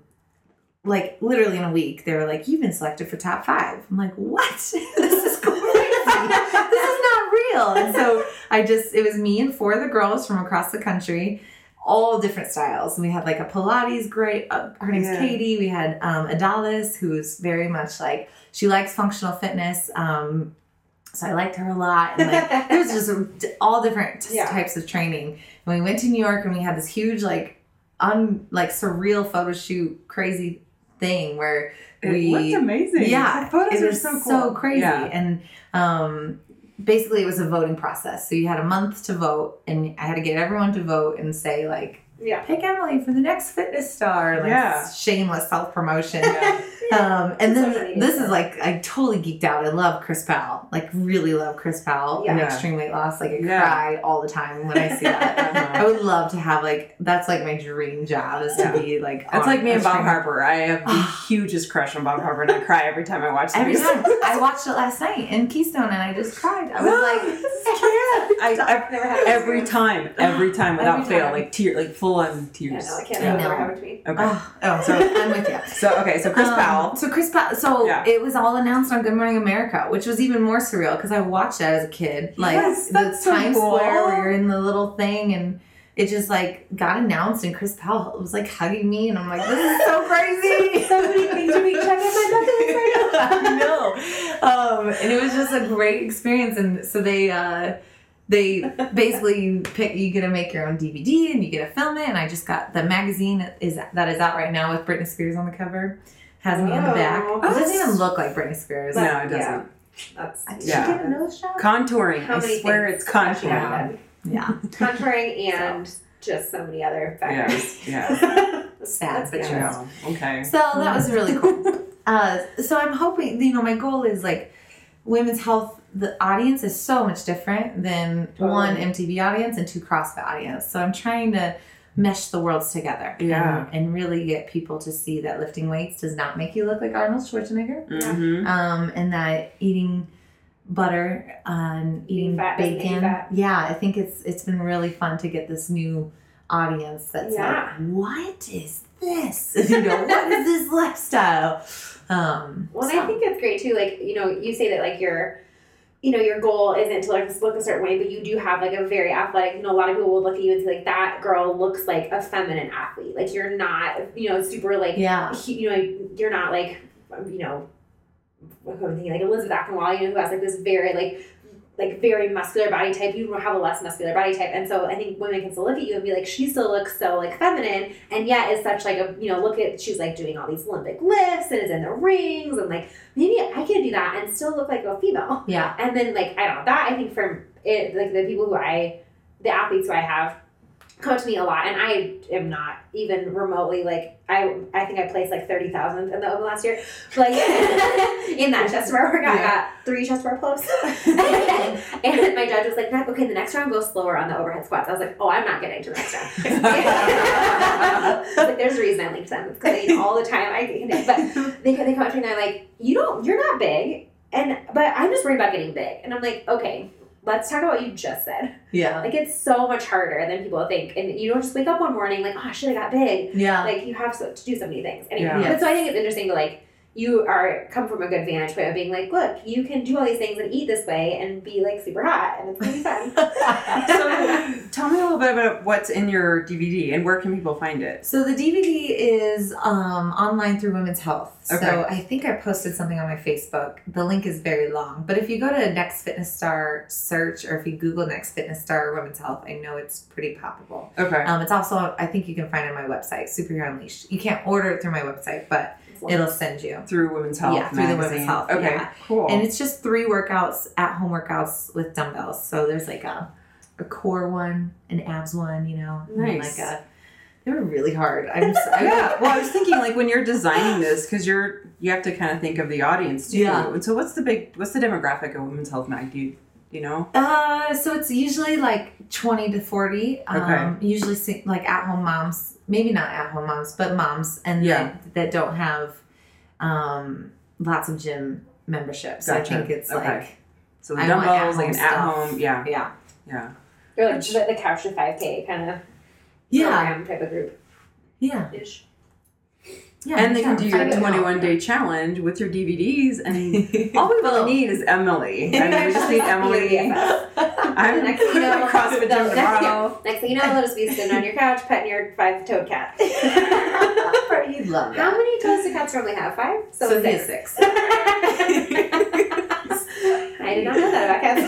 like literally in a week, they were like, "You've been selected for top five. I'm like, "What? this is crazy. this is not real." And so I just it was me and four of the girls from across the country. All different styles. And we had like a Pilates great. Uh, her name's Yeah. Katie. We had um, Adalis, who's very much like she likes functional fitness. Um, so I liked her a lot. And like there's just a- all different Yeah. types of training. And we went to New York and we had this huge like un like surreal photo shoot crazy thing where It we looked amazing. yeah the photos it are was so cool. So crazy Yeah. and um basically it was a voting process so you had a month to vote and i had to get everyone to vote and say like Yeah. pick emily for the next fitness star like Yeah. shameless self-promotion Yeah. um, and then media this is like I totally geeked out. I love Chris Powell, like really love Chris Powell in Yeah. Extreme Weight Loss. Like I Yeah. cry all the time when I see that. Uh-huh. I would love to have like that's like my dream job is to be like. It's like me and Bob Harper. I have the hugest crush on Bob Harper, and I cry every time I watch Every time I watched it last night in Keystone, and I just cried. I was like, I, I, Never had every time, every time without Every fail, time. like tear, like full on Yeah, tears. no, I can't. I That know. never happened to me. Okay. oh, oh, so I'm with you. So okay, so Chris Um, Powell. So Chris Powell. So Yeah. it was all announced on Good Morning America, which was even more surreal because I watched that as a kid. Like Yes, the so Times cool. Square where you're in the little thing and it just like got announced and Chris Powell was like hugging me and I'm like, this is so crazy. So many things to be checked on my bucket list right I know. Um, and it was just a great experience. And so they uh, they basically pick you get to make your own DVD and you get to film it. And I just got the magazine is that is out right now with Britney Spears on the cover. Has me in the back. Oh. It doesn't even look like Britney Spears. No, it doesn't. That's Did Yeah. she get a nose job? Contouring. how many I swear it's contouring. Yeah. Contouring and just so many other factors. Yes. Yeah. Sad, Let's but true. Yeah. Okay. So that was really cool. uh, so I'm hoping, you know, my goal is like women's health. The audience is so much different than Totally. one MTV audience and two CrossFit audience. So I'm trying to mesh the worlds together. Yeah. And, and really get people to see that lifting weights does not make you look like Arnold Schwarzenegger. Mm-hmm. Um, and that eating butter and eating Eating fat doesn't make you bacon. fat. Yeah, I think it's it's been really fun to get this new audience that's Yeah. like, what is this? you know, what is this lifestyle? Um, Well, so- I think it's great too. Like you know, you say that like your, you know, your goal isn't to like look a certain way, but you do have like a very athletic. You know, a lot of people will look at you and say like that girl looks like a feminine athlete. Like you're not, you know, super like yeah, you know, you're not like, you know, am thinking? Like Elisabeth Akinwale, you know, who has like this very like, like very muscular body type. You have a less muscular body type, and so I think women can still look at you and be like, she still looks so like feminine, and yet is such like a, you know, look at she's like doing all these Olympic lifts and is in the rings, and like maybe I can do that and still look like a female. yeah, And then like I don't know that I think from it like the people who I the athletes who I have come to me a lot and I am not even remotely like I I think I placed like thirty thousandth in the open last year. Like in that chest bar workout, I got three chest bar pull-ups. and my judge was like, okay, the next round go slower on the overhead squats. I was like, oh, I'm not getting to the next round. like, there's a reason I linked them. Because I eat all the time. I can but they they come up to me and they're like, you don't, you're not big, and but I'm just worried about getting big. And I'm like, okay, let's talk about what you just said. yeah, Like it's so much harder than people think, and you don't just wake up one morning like, oh shit, I got big. yeah, Like you have so, to do so many things. Anyway, Yeah. but so I think it's interesting to like, you are come from a good vantage point of being like, look, you can do all these things and eat this way and be like super hot, and it's gonna be fun. So tell me a little bit about what's in your DVD and where can people find it? So the DVD is um, online through Women's Health. Okay. So I think I posted something on my Facebook. The link is very long, but if you go to Next Fitness Star search, or if you Google Next Fitness Star or Women's Health, I know it's pretty poppable. Okay. Um, it's also I think you can find it on my website, Superhero Unleashed. You can't order it through my website, but it'll send you. through Women's Health Yeah, through the Women's. Health, Okay, yeah. cool. And it's just three workouts at home workouts with dumbbells. So there's like a, a core one, an abs one, you know, and Nice. like a. They were really hard. I'm yeah. Well, I was thinking like when you're designing this, because you're you have to kind of think of the audience too. Yeah. And so, what's the big what's the demographic of Women's Health Mag? Do you you know? Uh, so it's usually like 20 to 40. Um, Okay. Usually like at home moms, maybe not at home moms, but moms, and Yeah. that, that don't have um, lots of gym memberships. So Gotcha. I think it's Okay. like, So the I dumbbells, like at-home an at stuff. home, yeah, yeah. yeah. Or like the, the couch to five k kind of Yeah. program type of group Yeah. ish. Yeah. and they can do your find it out. 21 day challenge with your DVDs, and all we really need is Emily. I mean, we just need Emily. I'm Next thing you know, at CrossFit the- tomorrow. Next thing you know, they'll just be sitting on your couch petting your five toed cat. You'd love How that. many toes do cats normally have? Five? So he six. six. I did not know that about cats.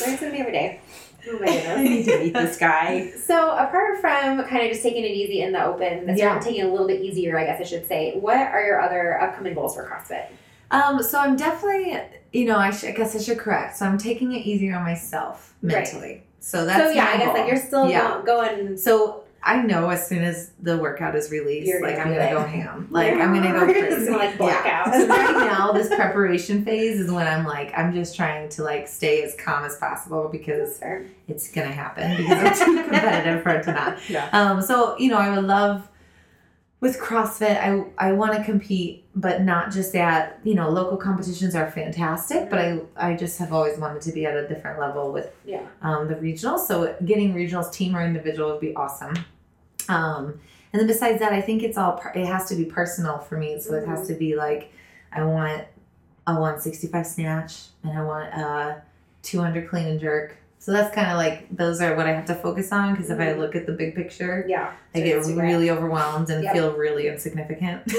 Learn something every day. I need to meet this guy. So apart from kind of just taking it easy in the open, that's Yeah. taking it a little bit easier, I guess I should say. What are your other upcoming goals for CrossFit? Um, so I'm definitely, you know, I, sh- I guess I should correct. So I'm taking it easier on myself Right. mentally. So that's so yeah, I guess goal. like you're still Yeah. going. So I know as soon as the workout is released, You're like gonna I'm gonna go ham. Like I'm gonna go crazy. gonna, like, Yeah. So right now, this preparation phase is when I'm like, I'm just trying to like stay as calm as possible because it's gonna happen because I'm too competitive for it to not. Yeah. Um. So you know, I would love with CrossFit. I I want to compete, but not just at you know local competitions are fantastic, but I I just have always wanted to be at a different level with Yeah. um, the regionals. So getting regionals, team or individual, would be awesome. Um, and then besides that, I think it's all it has to be personal for me. So it has to be like I want a 165 snatch and I want a 200 clean and jerk. So that's kind of like those are what I have to focus on because if I Mhm. look at the big picture, Yeah. I get really overwhelmed and Yep. feel really insignificant. so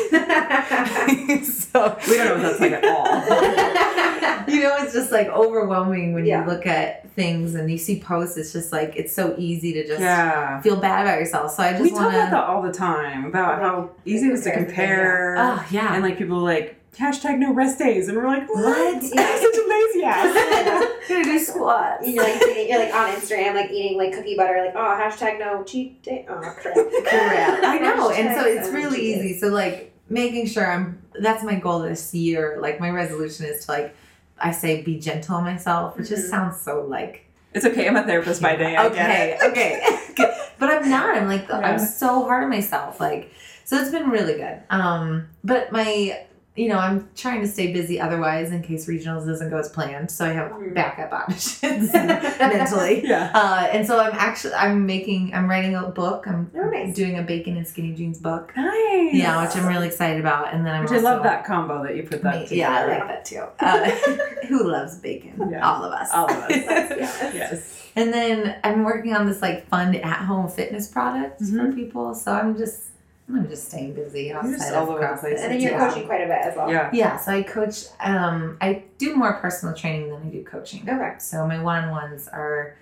We don't know what that's like at all. you know, it's just like overwhelming when Yeah. you look at things and you see posts. It's just like it's so easy to just Yeah. feel bad about yourself. So I just we talk want about to. that all the time about how easy it is to comparison thing, compare. Oh yeah. And like people like hashtag no rest days, and we're like, what? What? I'm such a lazy ass. gonna do squats. You're like eating, you're like on Instagram, like eating like cookie butter, like oh hashtag no cheat day. Oh crap. Correct. I know, and so it's really easy. So like making sure I'm. That's my goal this year. Like my resolution is to like. I say be gentle on myself, which just Mhm. sounds so like It's okay. I'm a therapist by day. I okay, get it. okay. but I'm not. I'm like Yeah. I'm so hard on myself. Like so it's been really good. Um but my you know, I'm trying to stay busy otherwise in case regionals doesn't go as planned. So I have Mhm. backup options mentally. Yeah. Uh, and so I'm actually I'm making I'm writing a book. I'm Oh, nice. doing a bacon and skinny jeans book. Nice. Yeah, which I'm really excited about. And then I'm Which I love that combo that you put that together. Yeah, I like that too. Uh, who loves bacon? Yeah. All of us. All of us. Yeah. Yes. And then I'm working on this like fun at home fitness product for Mhm. people. So I'm just I'm just staying busy outside just of all over the CrossFit. place. And then you're yeah. coaching quite a bit as well. Yeah. Yeah, so I coach um I do more personal training than I do coaching. Okay. So my one on ones are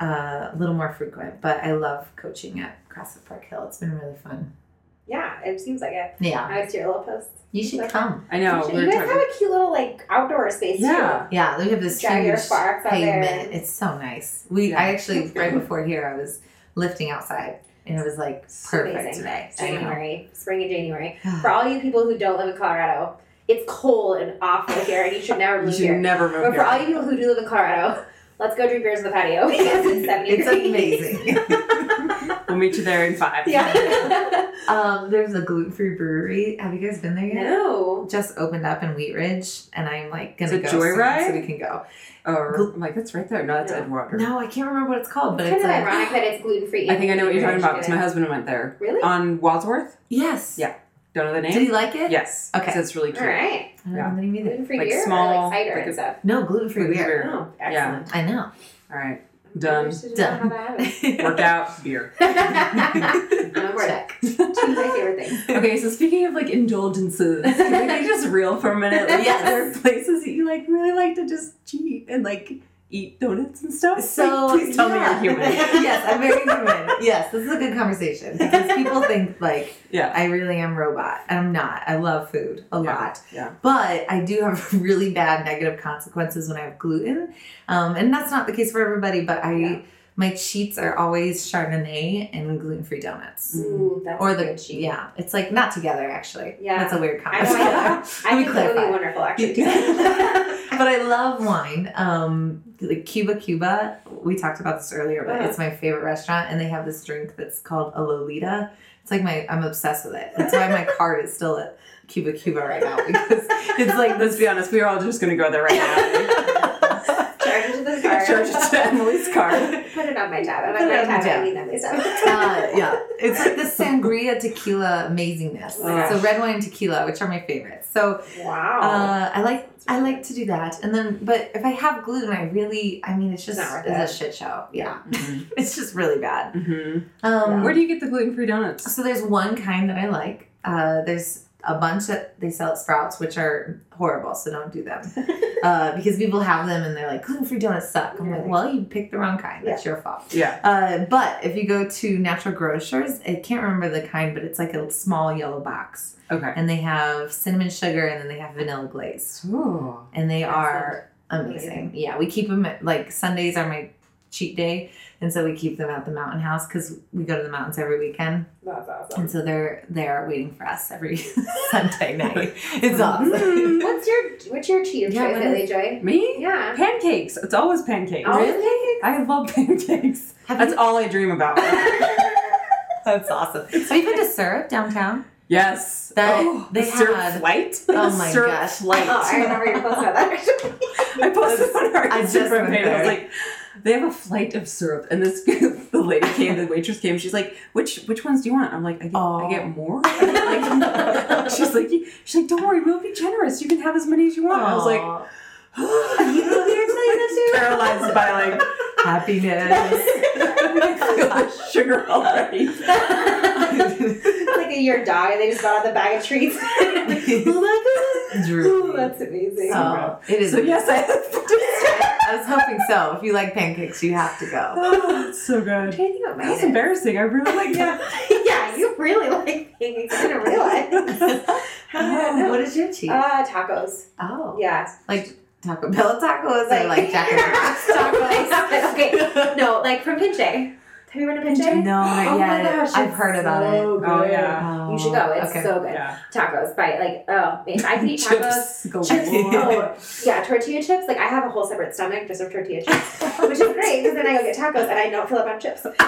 uh, a little more frequent, but I love coaching at CrossFit Park Hill. It's been really fun. Yeah, it seems like it. Yeah. I was to your little post. You should Okay. come. I know. you we were guys talking. have a cute little like outdoor space Yeah. Yeah, We have this Drag huge sparks there. pavement. It's so nice. We Yeah. I actually right before here I was lifting outside and it was like perfect today. January, spring and January. For all you people who don't live in Colorado, it's cold and awful here, and you should never move You should here. never move But for all you people who do live in Colorado, let's go drink beers on the patio because it's seventy It's amazing. We'll meet you there in five. yeah. um, there's a gluten free brewery. Have you guys been there yet? no. Just opened up in Wheat Ridge, and I'm like gonna Is it go soon Joyride? so we can go. Or I'm like, that's right there. No, that's No. Edgewater. No, I can't remember what it's called, but It's it's, kind of like ironic that it's gluten free. I think I know what you're talking about because my husband went there. Really? On Wadsworth? yes, Yeah. Don't know the name. Did he like it? Yes. Okay. So it's really cute. All right. I don't Yeah. know the name either. Gluten free Like beer small- or like cider like and stuff. No, gluten free Gluten-free beer. beer. Oh, excellent. I know. All right. Done. I should Done. know how to have it. Worked out. Beer. I'm on board. Two of my favorite things. Okay, so speaking of like indulgences, can we be just real for a minute? Like, Yes. There are places that you like really like to just cheat and like eat donuts and stuff. So Like, please tell yeah. me you're human. yes, I'm very human. Yes, this is a good conversation because people think like Yeah. I really am robot. and I'm not. I love food a Yeah. lot. Yeah. But I do have really bad negative consequences when I have gluten. Um, and that's not the case for everybody, but I Yeah. My cheats are always Chardonnay and gluten free donuts. Ooh, Or the cheat. yeah, it's like not together actually. Yeah. that's a weird I know. I, I think that would be wonderful, actually. But I love wine. Um, like Cuba Cuba, we talked about this earlier, but Yeah. it's my favorite restaurant, and they have this drink that's called a Lolita. It's like my, I'm obsessed with it. That's why my card is still at Cuba Cuba right now because it's like Let's be honest. We're all just gonna go there right now. Charge it to card. Charge to Emily's card. Put it on my tab. I'm Put on it my on tab. I tab. need that myself. uh, yeah, it's like the sangria tequila amazingness. Oh so red wine and tequila, which are my favorites. So Wow. uh, I like I like to do that, and then but if I have gluten, I really I mean it's just It's not it's a shit show. Yeah, Mhm. it's just really bad. Mhm. Um, Where do you get the gluten free donuts? So there's one kind that I like. Uh, there's a bunch that they sell at Sprouts, which are horrible, so don't do them. uh, because people have them and they're like, gluten free donuts suck. I'm like, well, you picked the wrong kind. That's your fault. Yeah. Uh, but if you go to natural grocers, I can't remember the kind, but it's like a small yellow box. Okay. And they have cinnamon sugar and then they have vanilla glaze. Ooh. And they are amazing. Amazing. Yeah, we keep them at, like Sundays are my cheat day. And so we keep them at the mountain house because we go to the mountains every weekend. That's awesome. And so they're there waiting for us every Sunday night. It's awesome. Mm. What's your what's your cheat of Yeah, choice, what Haley is- Joy? Me? Yeah. Pancakes. It's always pancakes. Always I love pancakes. Have That's you- all I dream about. That's awesome. Have you been to Syrup downtown? yes. That- oh, they the syrup had- flight. Oh my syrup gosh. Flight. Oh, I remember your post about that. actually. I posted on our I just Instagram went page. I was like, they have a flight of syrup, and this the lady came, the waitress came. She's like, which which ones do you want? I'm like, I get, I get more. Like, she's like, she's like, don't worry, we'll be generous. You can have as many as you want. I was like, you know you're saying that too? paralyzed by like Happiness. I feel the sugar already. like a year dog, and they just got out the bag of treats. oh my god. Drew. Ooh, that's amazing. Oh, it is. So yes, I. I was hoping so. If you like pancakes, you have to go. oh, so good. trying to think what mine That's embarrassing. I really like that. yeah, you really like pancakes. I didn't realize. How did I know? what is your cheat? Uh, tacos. oh, Yeah. like Taco Bell tacos or like Jack in the Box tacos. okay. No, like from Pinche. Have you been to Pinche? No, not Oh my gosh, I've it's heard about it. so Oh, good. yeah. You should go. It's okay. so good. Yeah. Tacos, by like oh, man, I can eat tacos. Chips. Chips. Oh, yeah, tortilla chips. Like I have a whole separate stomach just of tortilla chips, which is great because then I go get tacos and I don't fill up on chips. it's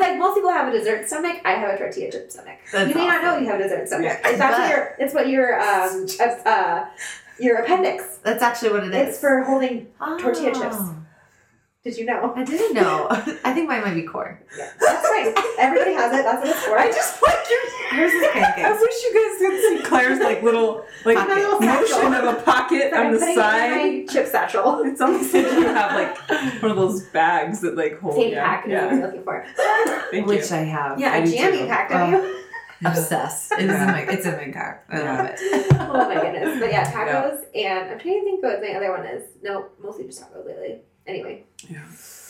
like most people have a dessert stomach. I have a tortilla chip stomach. That's you may not know you have a dessert stomach. Yeah. It's actually your. It's what your um uh, uh your appendix. That's actually what it is. It's for holding. tortilla chips. Did you know? I didn't know. I think mine might be corn. Yeah, that's right. Everybody has it. That's what it's for. I just like your. Hers is I wish you guys could see Claire's like little like Pocket. little motion of a pocket I'm on the putting side. it in my chip satchel. It's almost like you have like one of those bags that like hold. Same yeah. pack is what Yeah. I'm looking for. Thank Which you. I have. Yeah, I a do jammy pack, Oh. don't uh, you? Obsessed. It is in my it's in my car. I Yeah. love it. oh my goodness. But yeah, tacos and I'm trying to think what my other one is. No, mostly just tacos lately. Anyway. Yeah.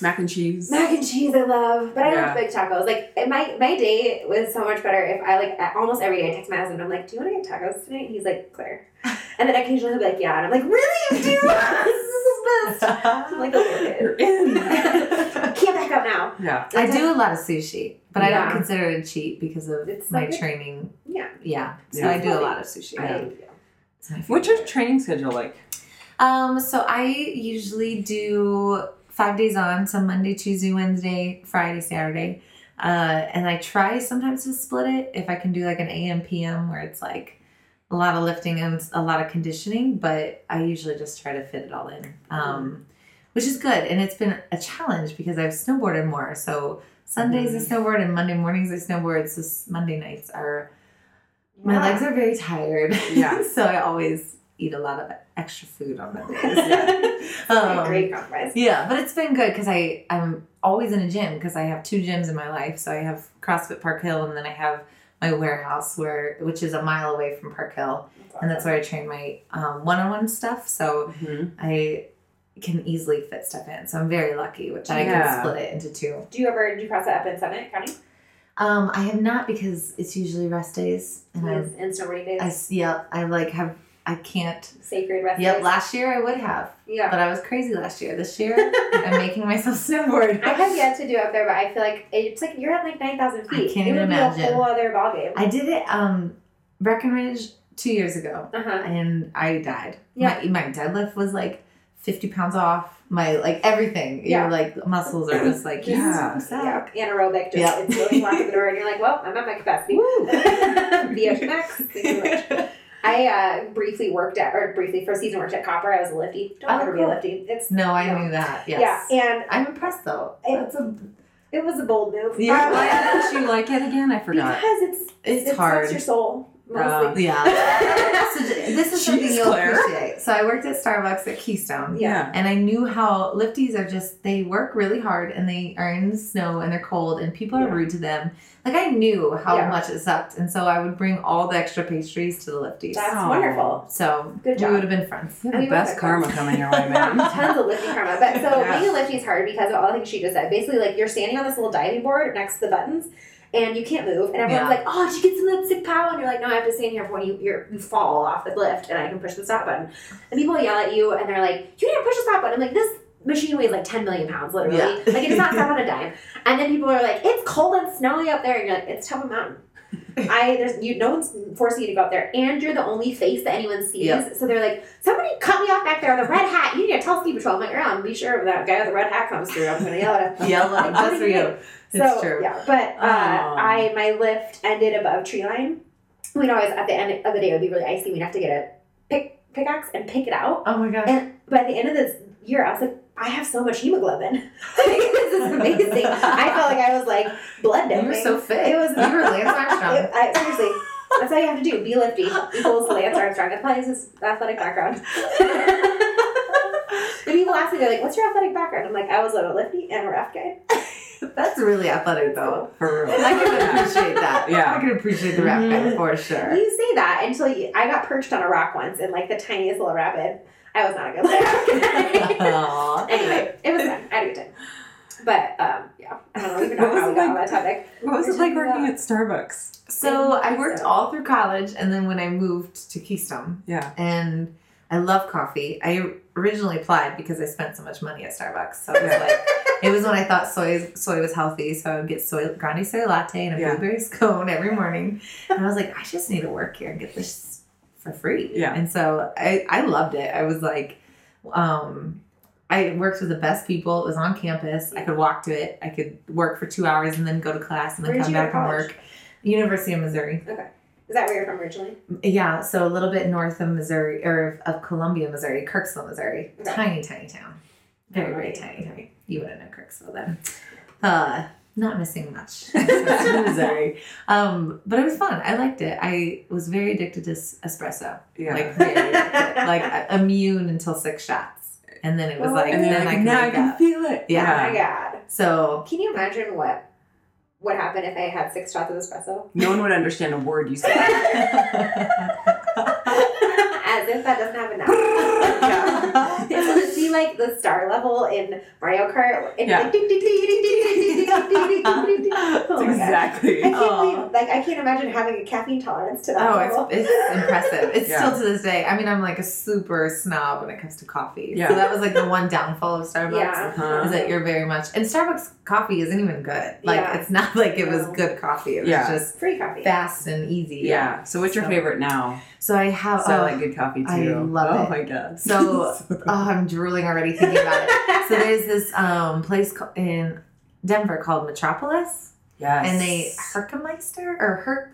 Mac and cheese. Mac and cheese I love. But I Yeah. love big tacos. Like my my day was so much better if I like almost every day I text my husband, I'm like, Do you want to get tacos tonight? And he's like, Claire. And then occasionally he'll be like, Yeah, and I'm like, Really you do? this is the best. I'm like a little You're kid. in. Can't back up now. Yeah. I do a lot of sushi, but I don't consider it cheap because of It's my good. training. Yeah. Yeah. So Yeah. I do a lot of sushi. I, It's my What's your training schedule like? Um, so I usually do five days on, so Monday, Tuesday, Wednesday, Friday, Saturday. Uh, and I try sometimes to split it if I can do like an AM PM where it's like a lot of lifting and a lot of conditioning, but I usually just try to fit it all in. Um, which is good. And it's been a challenge because I've snowboarded more. So Sundays I snowboard and Monday mornings I snowboard. So Monday nights are My Yeah. legs are very tired. Yeah. so I always eat a lot of extra food on Mondays. It's a Um, great compromise. Yeah, but it's been good because I I'm always in a gym because I have two gyms in my life. So I have CrossFit Park Hill, and then I have my warehouse where which is a mile away from Park Hill, and that's where I train my um, one-on-one stuff. So Mhm. I can easily fit stuff in. So I'm very lucky, which I Yeah. can split it into two. Do you ever do CrossFit up in Summit County? Um, I have not because it's usually rest days, and I, and snowboarding days. I yeah, I like have I can't. Sacred rest Yep, last year I would have, yeah. but I was crazy last year. This year I'm making myself snowboard. I have yet to do up there, but I feel like it's like you're at like nine thousand feet. I feet. can't it even would imagine. be a whole other ballgame. I did it um Breckenridge two years ago Uh huh. and I died. Yeah. My, my deadlift was like 50 pounds off. My like everything. Yeah. Your like muscles are just like Yeah. you suck. Yeah, anaerobic. Just Yeah. it's going walking the door, and you're like, well, I'm at my capacity. Woo. VO2 max. Thank you much. I uh, briefly worked at, or briefly for a season worked at Copper. I was a lifty. Don't Oh, ever be a lifty. It's No, I No. knew that. Yes. yeah, and I'm impressed though. It- That's a, it was a bold move. Yeah. Um, Why didn't you like it again? I forgot. Because it's it's it hard. sucks your soul mostly. Um, yeah. so this is something you'll Claire. appreciate. So I worked at Starbucks at Keystone. Yeah. And I knew how lifties are just they work really hard and they are in the snow and they're cold and people are Yeah. rude to them. Like I knew how Yeah. much it sucked. And so I would bring all the extra pastries to the lifties. That's Aw. wonderful. so Good job. we would have been friends. You have the best good karma coming your way, man. Tons of lifting karma. But so Yeah. being a lifty is hard because of all the things she just said. Basically, like you're standing on this little diving board next to the buttons. And you can't move, and everyone's Yeah. like, "Oh, did you get some of that sick pow?" And you're like, "No, I have to stay in here for when you you're, you fall off the lift, and I can push the stop button." And people yell at you, and they're like, "You didn't push the stop button." I'm like, "This machine weighs like 10 million pounds, literally. Yeah. Like it does not stop on a dime." And then people are like, "It's cold and snowy up there," and you're like, "It's top of mountain." I there's you no one's forcing you to go up there, and you're the only face that anyone sees. Yeah. So they're like, "Somebody cut me off back there with a red hat. You need to tell ski patrol." I'm like, "Yeah, be sure if that guy with the red hat comes through, I'm gonna yell at him." Yell at just do for you you. It's so, true. Yeah, but uh, I my lift ended above tree line. We'd always at the end of the day it would be really icy. We'd have to get a pick pickaxe and pick it out. Oh my gosh. And by the end of this year, I was like, I have so much hemoglobin. this is amazing. I felt like I was like blood you doping. were so fit. It was you were Lance Armstrong. It- I, seriously, that's all you have to do. Be lifty equals Lance Armstrong. That's probably his athletic background. the people ask me, they're like, "What's your athletic background?" I'm like, "I was a lifty and a raft guide." That's really athletic though. For real. I can appreciate that. Yeah. I can appreciate the rap guy for sure. You say that until you, I got perched on a rock once in like the tiniest little rapid. I was not a good player. Aw. anyway, it was fun. I had a good time. But um, yeah, I don't know even What was it got on like- that topic. What was Where'd it like you go? working at Starbucks? So I worked all through college, and then when I moved to Keystone, Yeah. and I love coffee. I originally applied because I spent so much money at Starbucks. So it was like it was when I thought soy soy was healthy. So I would get soy grande soy latte and a Yeah. blueberry scone every morning, and I was like, I just need to work here and get this for free. Yeah. And so I I loved it. I was like, um. I worked with the best people. It was on campus. I could walk to it. I could work for two hours and then go to class and then Where'd come you go to back and work. University of Missouri. Okay. Is that where you're from originally? Yeah, so a little bit north of Missouri or of Columbia, Missouri, Kirksville, Missouri. Okay. Tiny, tiny town. Very, very tiny, tiny. You wouldn't know Kirksville then. Uh, not missing much. Missouri. Um, but it was fun. I liked it. I was very addicted to espresso. Yeah. Like very like immune until six shots. And then it was Oh, like, and then, then I like, could now I wake can up. feel it. Yeah. Oh my god. So Can you imagine what what happened if I had six shots of espresso? No one would understand a word you said. As if that doesn't happen now. like the star level in Mario Kart. Yeah. Exactly. I can't like I can't imagine having a caffeine tolerance to that. Oh, level. it's, it's impressive. It's yeah. still to this day. I mean, I'm like a super snob when it comes to coffee. Yeah. So that was like the one downfall of Starbucks yeah. uh -huh. is that you're very much and Starbucks coffee isn't even good. Like yeah. it's not like it was good coffee. It was just free coffee, fast and easy. Yeah. So what's your so, favorite now? So I have. So oh, I like good coffee too. I love oh, it. Oh my god. So, so oh, I'm drooling already thinking about it. So there's this um place in Denver called Metropolis. yes. and they Herkemeister or Herc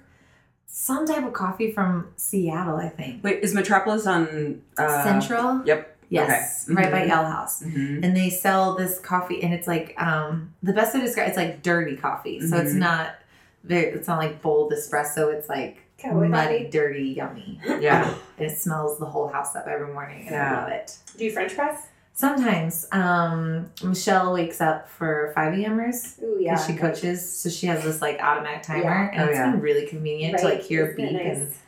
some type of coffee from Seattle, I think. Wait, is Metropolis on uh, Central. Yep. Yes, Okay. right by Mhm. Yale House. mhm. And they sell this coffee, and it's like um the best way to describe it's like dirty coffee. So it's Mhm. not very. It's not like bold espresso. It's like Cowboy muddy, coffee. dirty, yummy. Yeah. And it smells the whole house up every morning, and Yeah. I love it. Do you French press? Sometimes um, Michelle wakes up for 5 a.m.ers Ooh, yeah. because she coaches, so she has this like automatic timer, Yeah. and Oh, it's yeah. been really convenient to like hear a beep nice?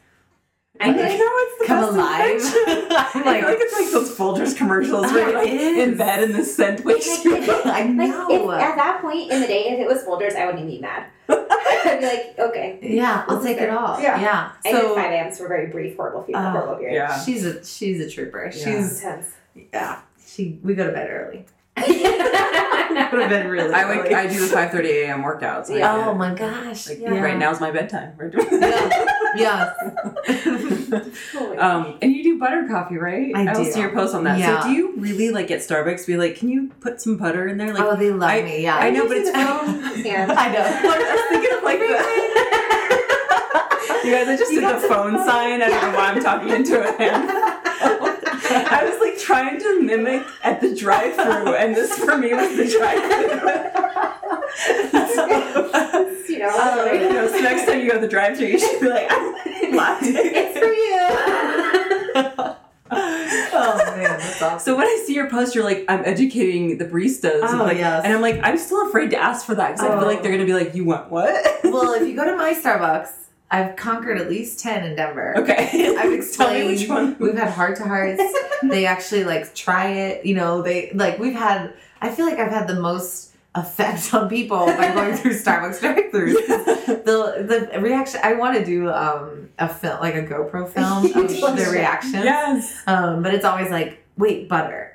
and I know it's the come best alive. invention. I'm I feel like like, it's like those Folgers commercials where you're like It is. in bed and the scent wakes you up. I Like, know. if, at that point in the day, if it was Folgers, I wouldn't even be mad. I'd be like, okay. yeah, I'll take it good. all. Yeah. Yeah. I did So 5 a.m.s for a very brief, horrible, few, Oh, horrible period. Yeah. she's a she's a trooper. Yeah. She's Intense. yeah. She we go to bed early. Go to bed really I wake, early. I do the 5:30 a.m. workouts. and I oh my gosh. Like yeah. right now's my bedtime. We're doing Yeah. Um, and you do butter coffee, right? I will do. see your post on that. Yeah. So do you really like at Starbucks be like, can you put some butter in there? Like, oh, they love I- me. Yeah. I know, but it's phone. Yeah. I know. I was thinking of like the. you guys, I just You did got the phone sign. I don't know why I'm talking into a hand. I was like trying to mimic at the drive-through, and this for me was the drive-through. you know, Oh, you know, so next time you go to the drive-through, you should be like, ah, I'm latte. it's for you. oh man, that's awesome. So when I see your post, you're like, I'm educating the baristas. Oh, like, yes. And I'm like, I'm still afraid to ask for that because I feel like Oh. they're gonna be like, you want what? well, if you go to my Starbucks, I've conquered at least ten in Denver. okay. I've explained. which one. We've had heart to hearts. they actually like try it. You know, they like we've had. I feel like I've had the most effect on people by going through Starbucks drive-throughs. the the reaction. I want to do um a film like a GoPro film of their reactions. yes. Um, but it's always like, wait, butter,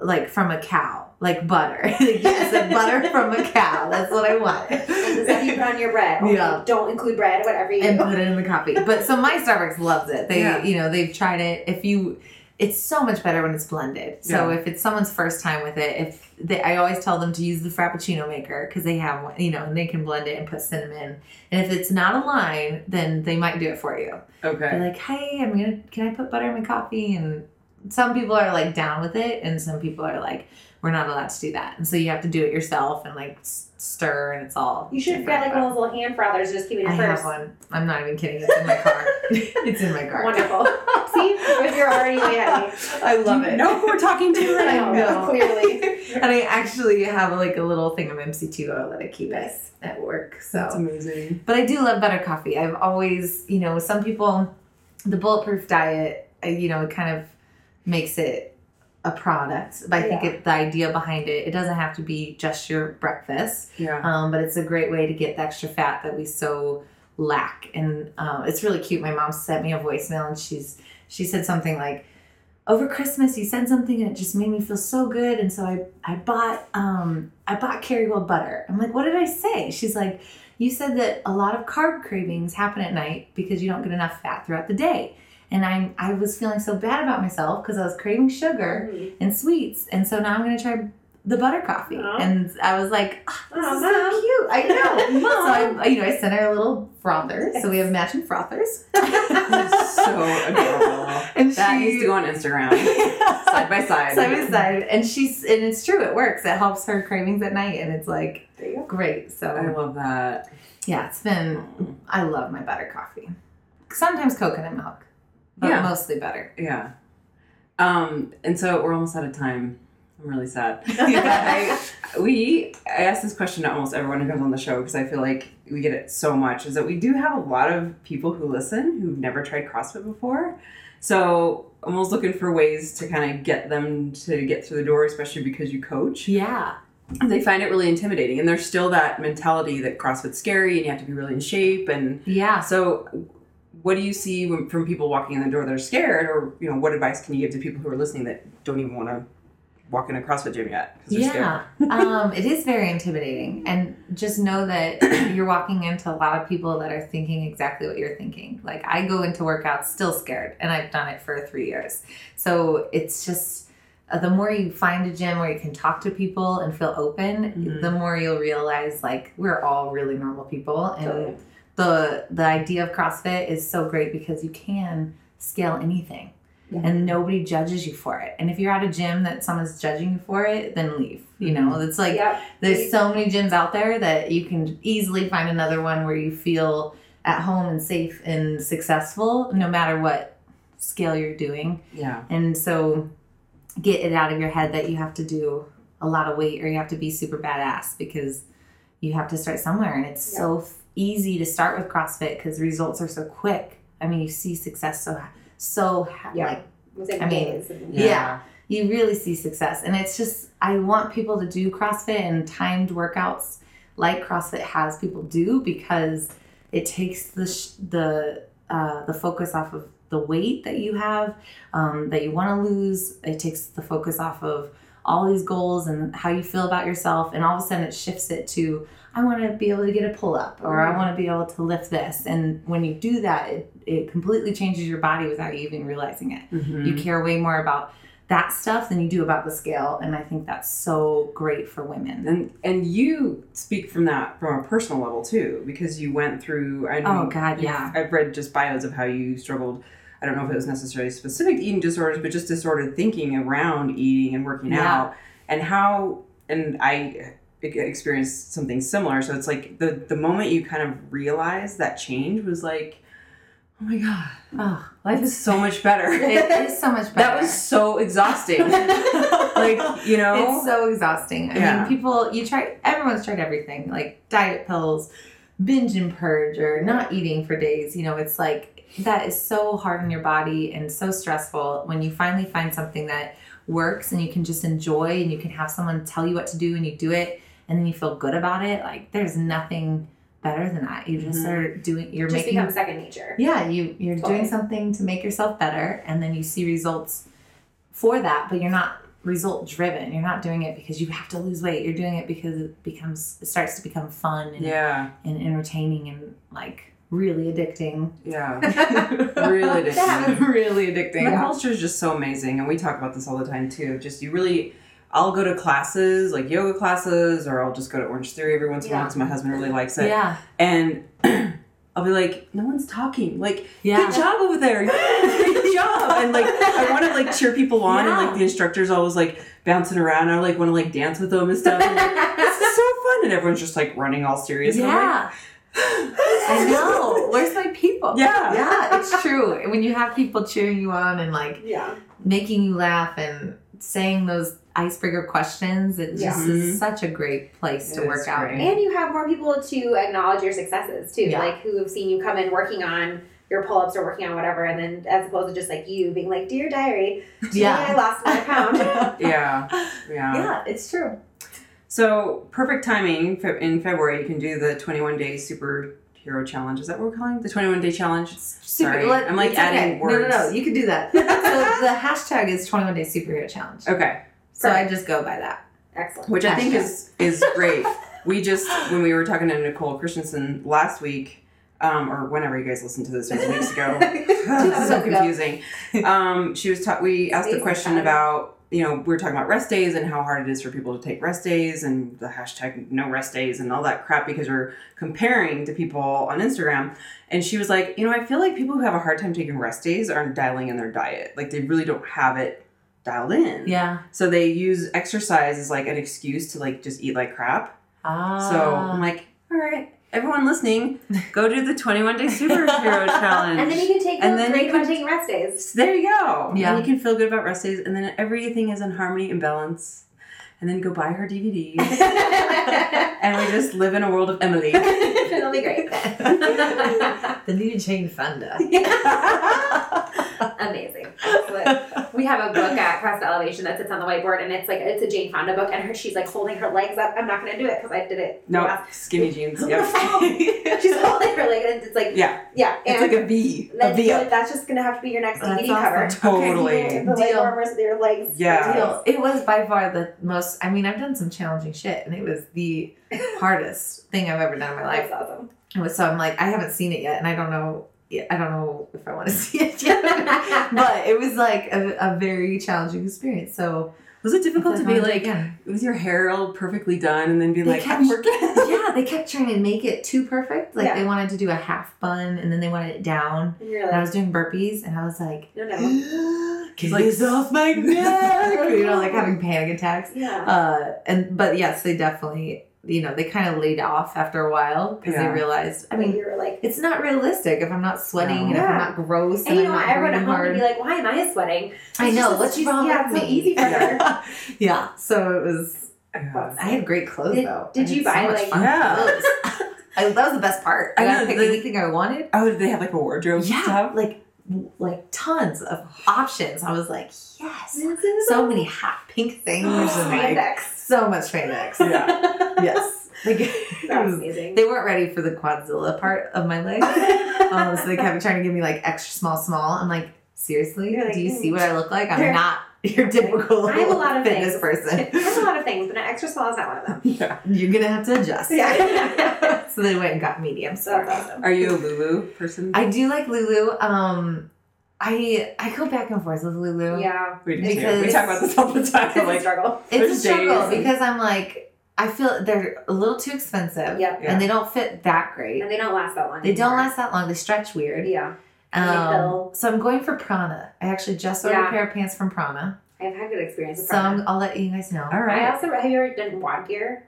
like from a cow, like butter. yes, like butter from a cow. That's what I want. And the stuff you put on your bread. Okay, Yeah. Don't include bread, whatever you and put it in the coffee. But so my Starbucks loves it. They, Yeah. you know, they've tried it. If you, it's so much better when it's blended. So Yeah. if it's someone's first time with it, if they, I always tell them to use the Frappuccino maker because they have one, you know, and they can blend it and put cinnamon. And if it's not a line, then they might do it for you. They're Okay. like, hey, I'm gonna, can I put butter in my coffee? And some people are like down with it, and some people are like, we're not allowed to do that. And so you have to do it yourself and like stir, and it's all. You should different, get like one of those little hand frothers, just keep it in I your have one. I'm not even kidding. It's in my car. it's in my car. Wonderful. See, you're already way ahead me. I love You it. know who we're talking to right I now. know, clearly. and I actually have like a little thing of MC2O that I keep it at work. That's So, amazing. but I do love better coffee. I've always, you know, some people, the bulletproof diet, uh, you know, it kind of makes it a product. But I think Yeah. it, the idea behind it, it doesn't have to be just your breakfast. Yeah. Um, but it's a great way to get the extra fat that we so lack. And um, it's really cute. My mom sent me a voicemail and she's she said something like, over Christmas you said something and it just made me feel so good. And so I, I bought um, I bought Kerrygold butter. I'm like, what did I say? She's like, you said that a lot of carb cravings happen at night because you don't get enough fat throughout the day. And I, I was feeling so bad about myself because I was craving sugar Mhm. and sweets. And so now I'm going to try the butter coffee. Aw. And I was like, oh, this Aw, is Mom. so cute. I know. Mom. so I, you know, I sent her a little frother. So we have matching frothers. That's so adorable. And That she, needs to go on Instagram. Side by side. Side by side. And she's, and it's true. It works. It helps her cravings at night. And it's like great. So I love that. yeah, it's been, I love my butter coffee. Sometimes coconut milk, but Yeah. mostly better. Yeah. Um, and so we're almost out of time. I'm really sad. I, we I ask this question to almost everyone who comes on the show because I feel like we get it so much. Is that we do have a lot of people who listen who've never tried CrossFit before. So I'm almost looking for ways to kind of get them to get through the door, especially because you coach. Yeah. They find it really intimidating, and there's still that mentality that CrossFit's scary and you have to be really in shape. And Yeah. so, what do you see when, from people walking in the door that are scared, or you know, what advice can you give to people who are listening that don't even want to walk in a CrossFit gym yet because they're scared? Yeah, um, it is very intimidating, and just know that you're walking into a lot of people that are thinking exactly what you're thinking. Like I go into workouts still scared, and I've done it for three years. So it's just uh, the more you find a gym where you can talk to people and feel open, Mhm. the more you'll realize like we're all really normal people, and Totally. The the idea of CrossFit is so great because you can scale anything. Yeah. And nobody judges you for it. And if you're at a gym that someone's judging you for it, then leave. You know, mm-hmm. it's like yep. there's so many gyms out there that you can easily find another one where you feel at home and safe and successful no matter what scale you're doing. Yeah. And so get it out of your head that you have to do a lot of weight or you have to be super badass because you have to start somewhere and it's so easy to start with CrossFit because results are so quick. I mean, you see success so so Yeah. like Within I mean, days. and- Yeah. you really see success and it's just i want people to do crossfit and timed workouts like crossfit has people do because it takes the sh- the uh, the focus off of the weight that you have um, that you want to lose it takes the focus off of all these goals and how you feel about yourself and all of a sudden it shifts it to i want to be able to get a pull-up or i want to be able to lift this and when you do that it, it completely changes your body without you even realizing it Mhm. you care way more about that stuff than you do about the scale and i think that's so great for women And and you speak from that from a personal level too, because you went through. I Oh, God, yeah. I've read just bios of how you struggled. I don't know if it was necessarily specific to eating disorders, but just disordered thinking around eating and working Yeah. out, and how. And I experienced something similar. So it's like the the moment you kind of realize that change was like, oh my god, oh life is so much better. it is so much better that was so exhausting. like you know, it's so exhausting i Yeah. mean people you try everyone's tried everything like diet pills binge and purge or not eating for days you know it's like that is so hard on your body and so stressful when you finally find something that works and you can just enjoy and you can have someone tell you what to do and you do it and then you feel good about it like there's nothing better than that you just Mhm. are doing you're Just making becomes second nature. yeah you you're Totally. doing something to make yourself better and then you see results for that but you're not result driven you're not doing it because you have to lose weight you're doing it because it becomes it starts to become fun and, yeah, and entertaining and like really addicting yeah, really addicting. yeah, really The addicting culture is just so amazing, and we talk about this all the time too. Just you really, I'll go to classes like yoga classes, or I'll just go to Orange Theory every once in a while Yeah. because my husband really likes it. yeah And I'll be like, no one's talking. Like, yeah good job over there. Good job. And like, I want to like cheer people on, and like the instructor's always like bouncing around. I like want to like dance with them and stuff. And, like, this is so fun, and everyone's just like running all serious. And I'm like, yeah I know. Where's my people? Yeah. Yeah, it's true. When you have people cheering you on and like Yeah. making you laugh and saying those icebreaker questions, it just Yeah. is mm-hmm. such a great place to work is out. And you have more people to acknowledge your successes too, Yeah. like who have seen you come in working on your pull ups or working on whatever, and then as opposed to just like you being like, "Dear diary, today I Yeah. lost my pound." yeah, yeah. Yeah, it's true. So perfect timing in February. You can do the 21 day superhero challenge. Is that what we're calling it? the 21 day challenge? Sorry, let- I'm, like, it's adding No, no, no. You can do that. so the hashtag is 21 Day Superhero Challenge. Okay, So I just go by that. Excellent. which I think is is great. we just when we were talking to Nicole Christensen last week, um, or whenever you guys listened to this, it was weeks ago. It's so confusing. Um, she was taught. we asked Space a question about you know we are talking about rest days and how hard it is for people to take rest days and the hashtag no rest days and all that crap because we're comparing to people on Instagram. And she was like, you know, I feel like people who have a hard time taking rest days aren't dialing in their diet. Like they really don't have it dialed in. Yeah. So they use exercise as like an excuse to like just eat like crap. Ah. So I'm like, all right, everyone listening, go do the 21 day superhero challenge. And then you can take And then great you about can- taking rest days. There you go. Yeah. And you can feel good about rest days, and then everything is in harmony and balance. And then go buy her DVDs, and we just live in a world of Emily. It'll be great. the new Jane Fonda. Amazing. Excellent. We have a book at Crest Elevation that sits on the whiteboard, and it's like it's a Jane Fonda book, and her she's like holding her legs up. I'm not gonna do it because I did it. No, last- skinny jeans. Yep. She's holding her leg, and it's like Yeah, yeah, it's like a V. A that's, V up. that's just gonna have to be your next That's DVD cover. awesome. Totally. Okay, the leg Deal. warmers with your legs. Yeah. Deal. It was by far the most. I mean, I've done some challenging shit, and it was the hardest thing I've ever done in my life. That's awesome. It was- So I'm like, I haven't seen it yet, and I don't know. I don't know if I want to see it yet. but it was like a, a very challenging experience. So Was it difficult to be Definitely like again. was your hair all perfectly done, and then be They like, kept- I'm working? yeah, they kept trying to make it too perfect. Like Yeah. they wanted to do a half bun, and then they wanted it down. And you're And I was doing burpees, and I was like, no, no. "Get like- this off my neck!" you know, like having panic attacks. Yeah. Uh, and but yes, they definitely you know, they kind of laid off after a while because Yeah. they realized, I I mean, mean, you're like, it's not realistic if I'm not sweating and if I'm not gross and, and you know, I'm not everyone at breathing home would be like, why am I sweating? I know just- what's she's- wrong yeah, with it's so me. easy for her. yeah, so it was. Yeah. I had great clothes Did- though. did you buy, so much like- fun Yeah. clothes. I, that was the best part. I I got to pick the- anything I wanted. Oh, did they have like a wardrobe Yeah, stuff? like like tons of options. I was like, yes, so many hot pink things and like Spandex. So much spandex. Yeah. yes, like it That's was- amazing. they weren't ready for the quadzilla part of my leg. um, so they kept trying to give me like extra small, small. I'm like, seriously? Like, Do you see mm. what I look like? I'm not your typical I have a lot of fitness things. person. I have a lot of things, but an extra small is not one of them. yeah. You're gonna have to adjust. Yeah. so they went and got medium. So that's awesome. Are you a Lulu person? I do like Lulu. Um, I I go back and forth with Lulu. Yeah. we do too. We talk about this all the time. It's a like, struggle. It's a struggle days- because I'm like, I feel they're a little too expensive. Yep. Yeah. And they don't fit that great. And they don't last that long. They don't last that long. They stretch weird. Yeah. Um, so I'm going for Prana. I actually just ordered Yeah. a pair of pants from Prana. I've had good experience with So Prana. I'm, I'll let you guys know. All right. I right. also have you ever done WOD Gear?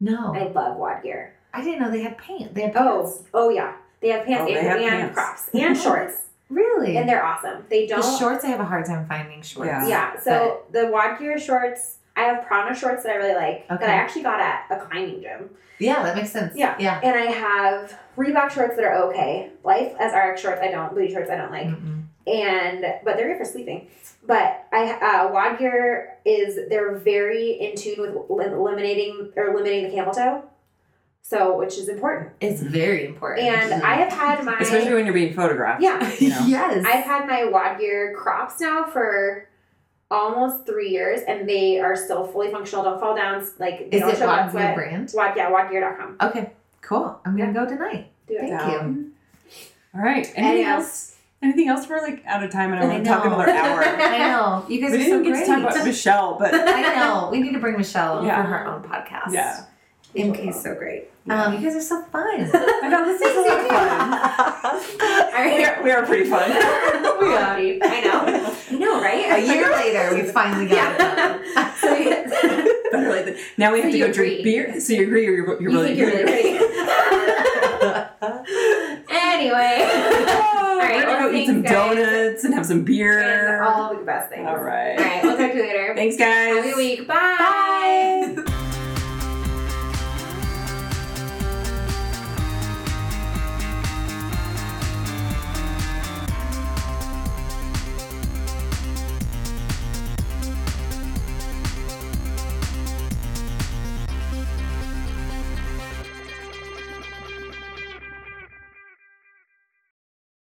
No, I love WOD Gear. I didn't know they had pants. They had pants. Oh, oh yeah. They have pants Oh, they and, have and pants. crops and shorts, really? and they're awesome. They don't. The shorts. I have a hard time finding shorts. Yeah. yeah. So the WOD Gear shorts. I have Prana shorts that I really like that I actually got at a climbing gym, Yeah, that makes sense. Yeah. Yeah. and I have Reebok shorts that are okay. Life as RX shorts I don't. Booty shorts I don't like. Mm-mm. and but they're good for sleeping. But I uh, WOD Gear is they're very in tune with eliminating or limiting the camel toe, so which is important. It's very important. And I have had my Especially when you're being photographed. yeah, You know? yes. I've had my WOD Gear crops now for almost three years, and they are still fully functional. Don't fall down. Like they Is don't it show butt WOD Gear brand? Wad yeah, wodgear.com. Okay, cool. I'm gonna go tonight. Do it. Thank Yeah. you. All right. Anything Anything else? Anything else? We're like out of time and I I want to talk another hour. I know you guys we are didn't so get great. to talk about Michelle, but I know. We need to bring Michelle on Yeah. for her own podcast. yeah. MK's so great. Yeah. Um, you guys are so fun. I know this is a lot of fun. All We are, we are pretty fun. we are. I know. I know, right? A year later, we finally got it done. So yeah. Better late than- now we have So to you go drink agree. beer. So you agree or you're, you're you really think you're really pretty. anyway. Oh, right, we're gonna go eat some guys. donuts and have some beer. and all the best things. All right. All right. We'll talk to you later. Thanks, guys. Have a good week. Bye. Bye.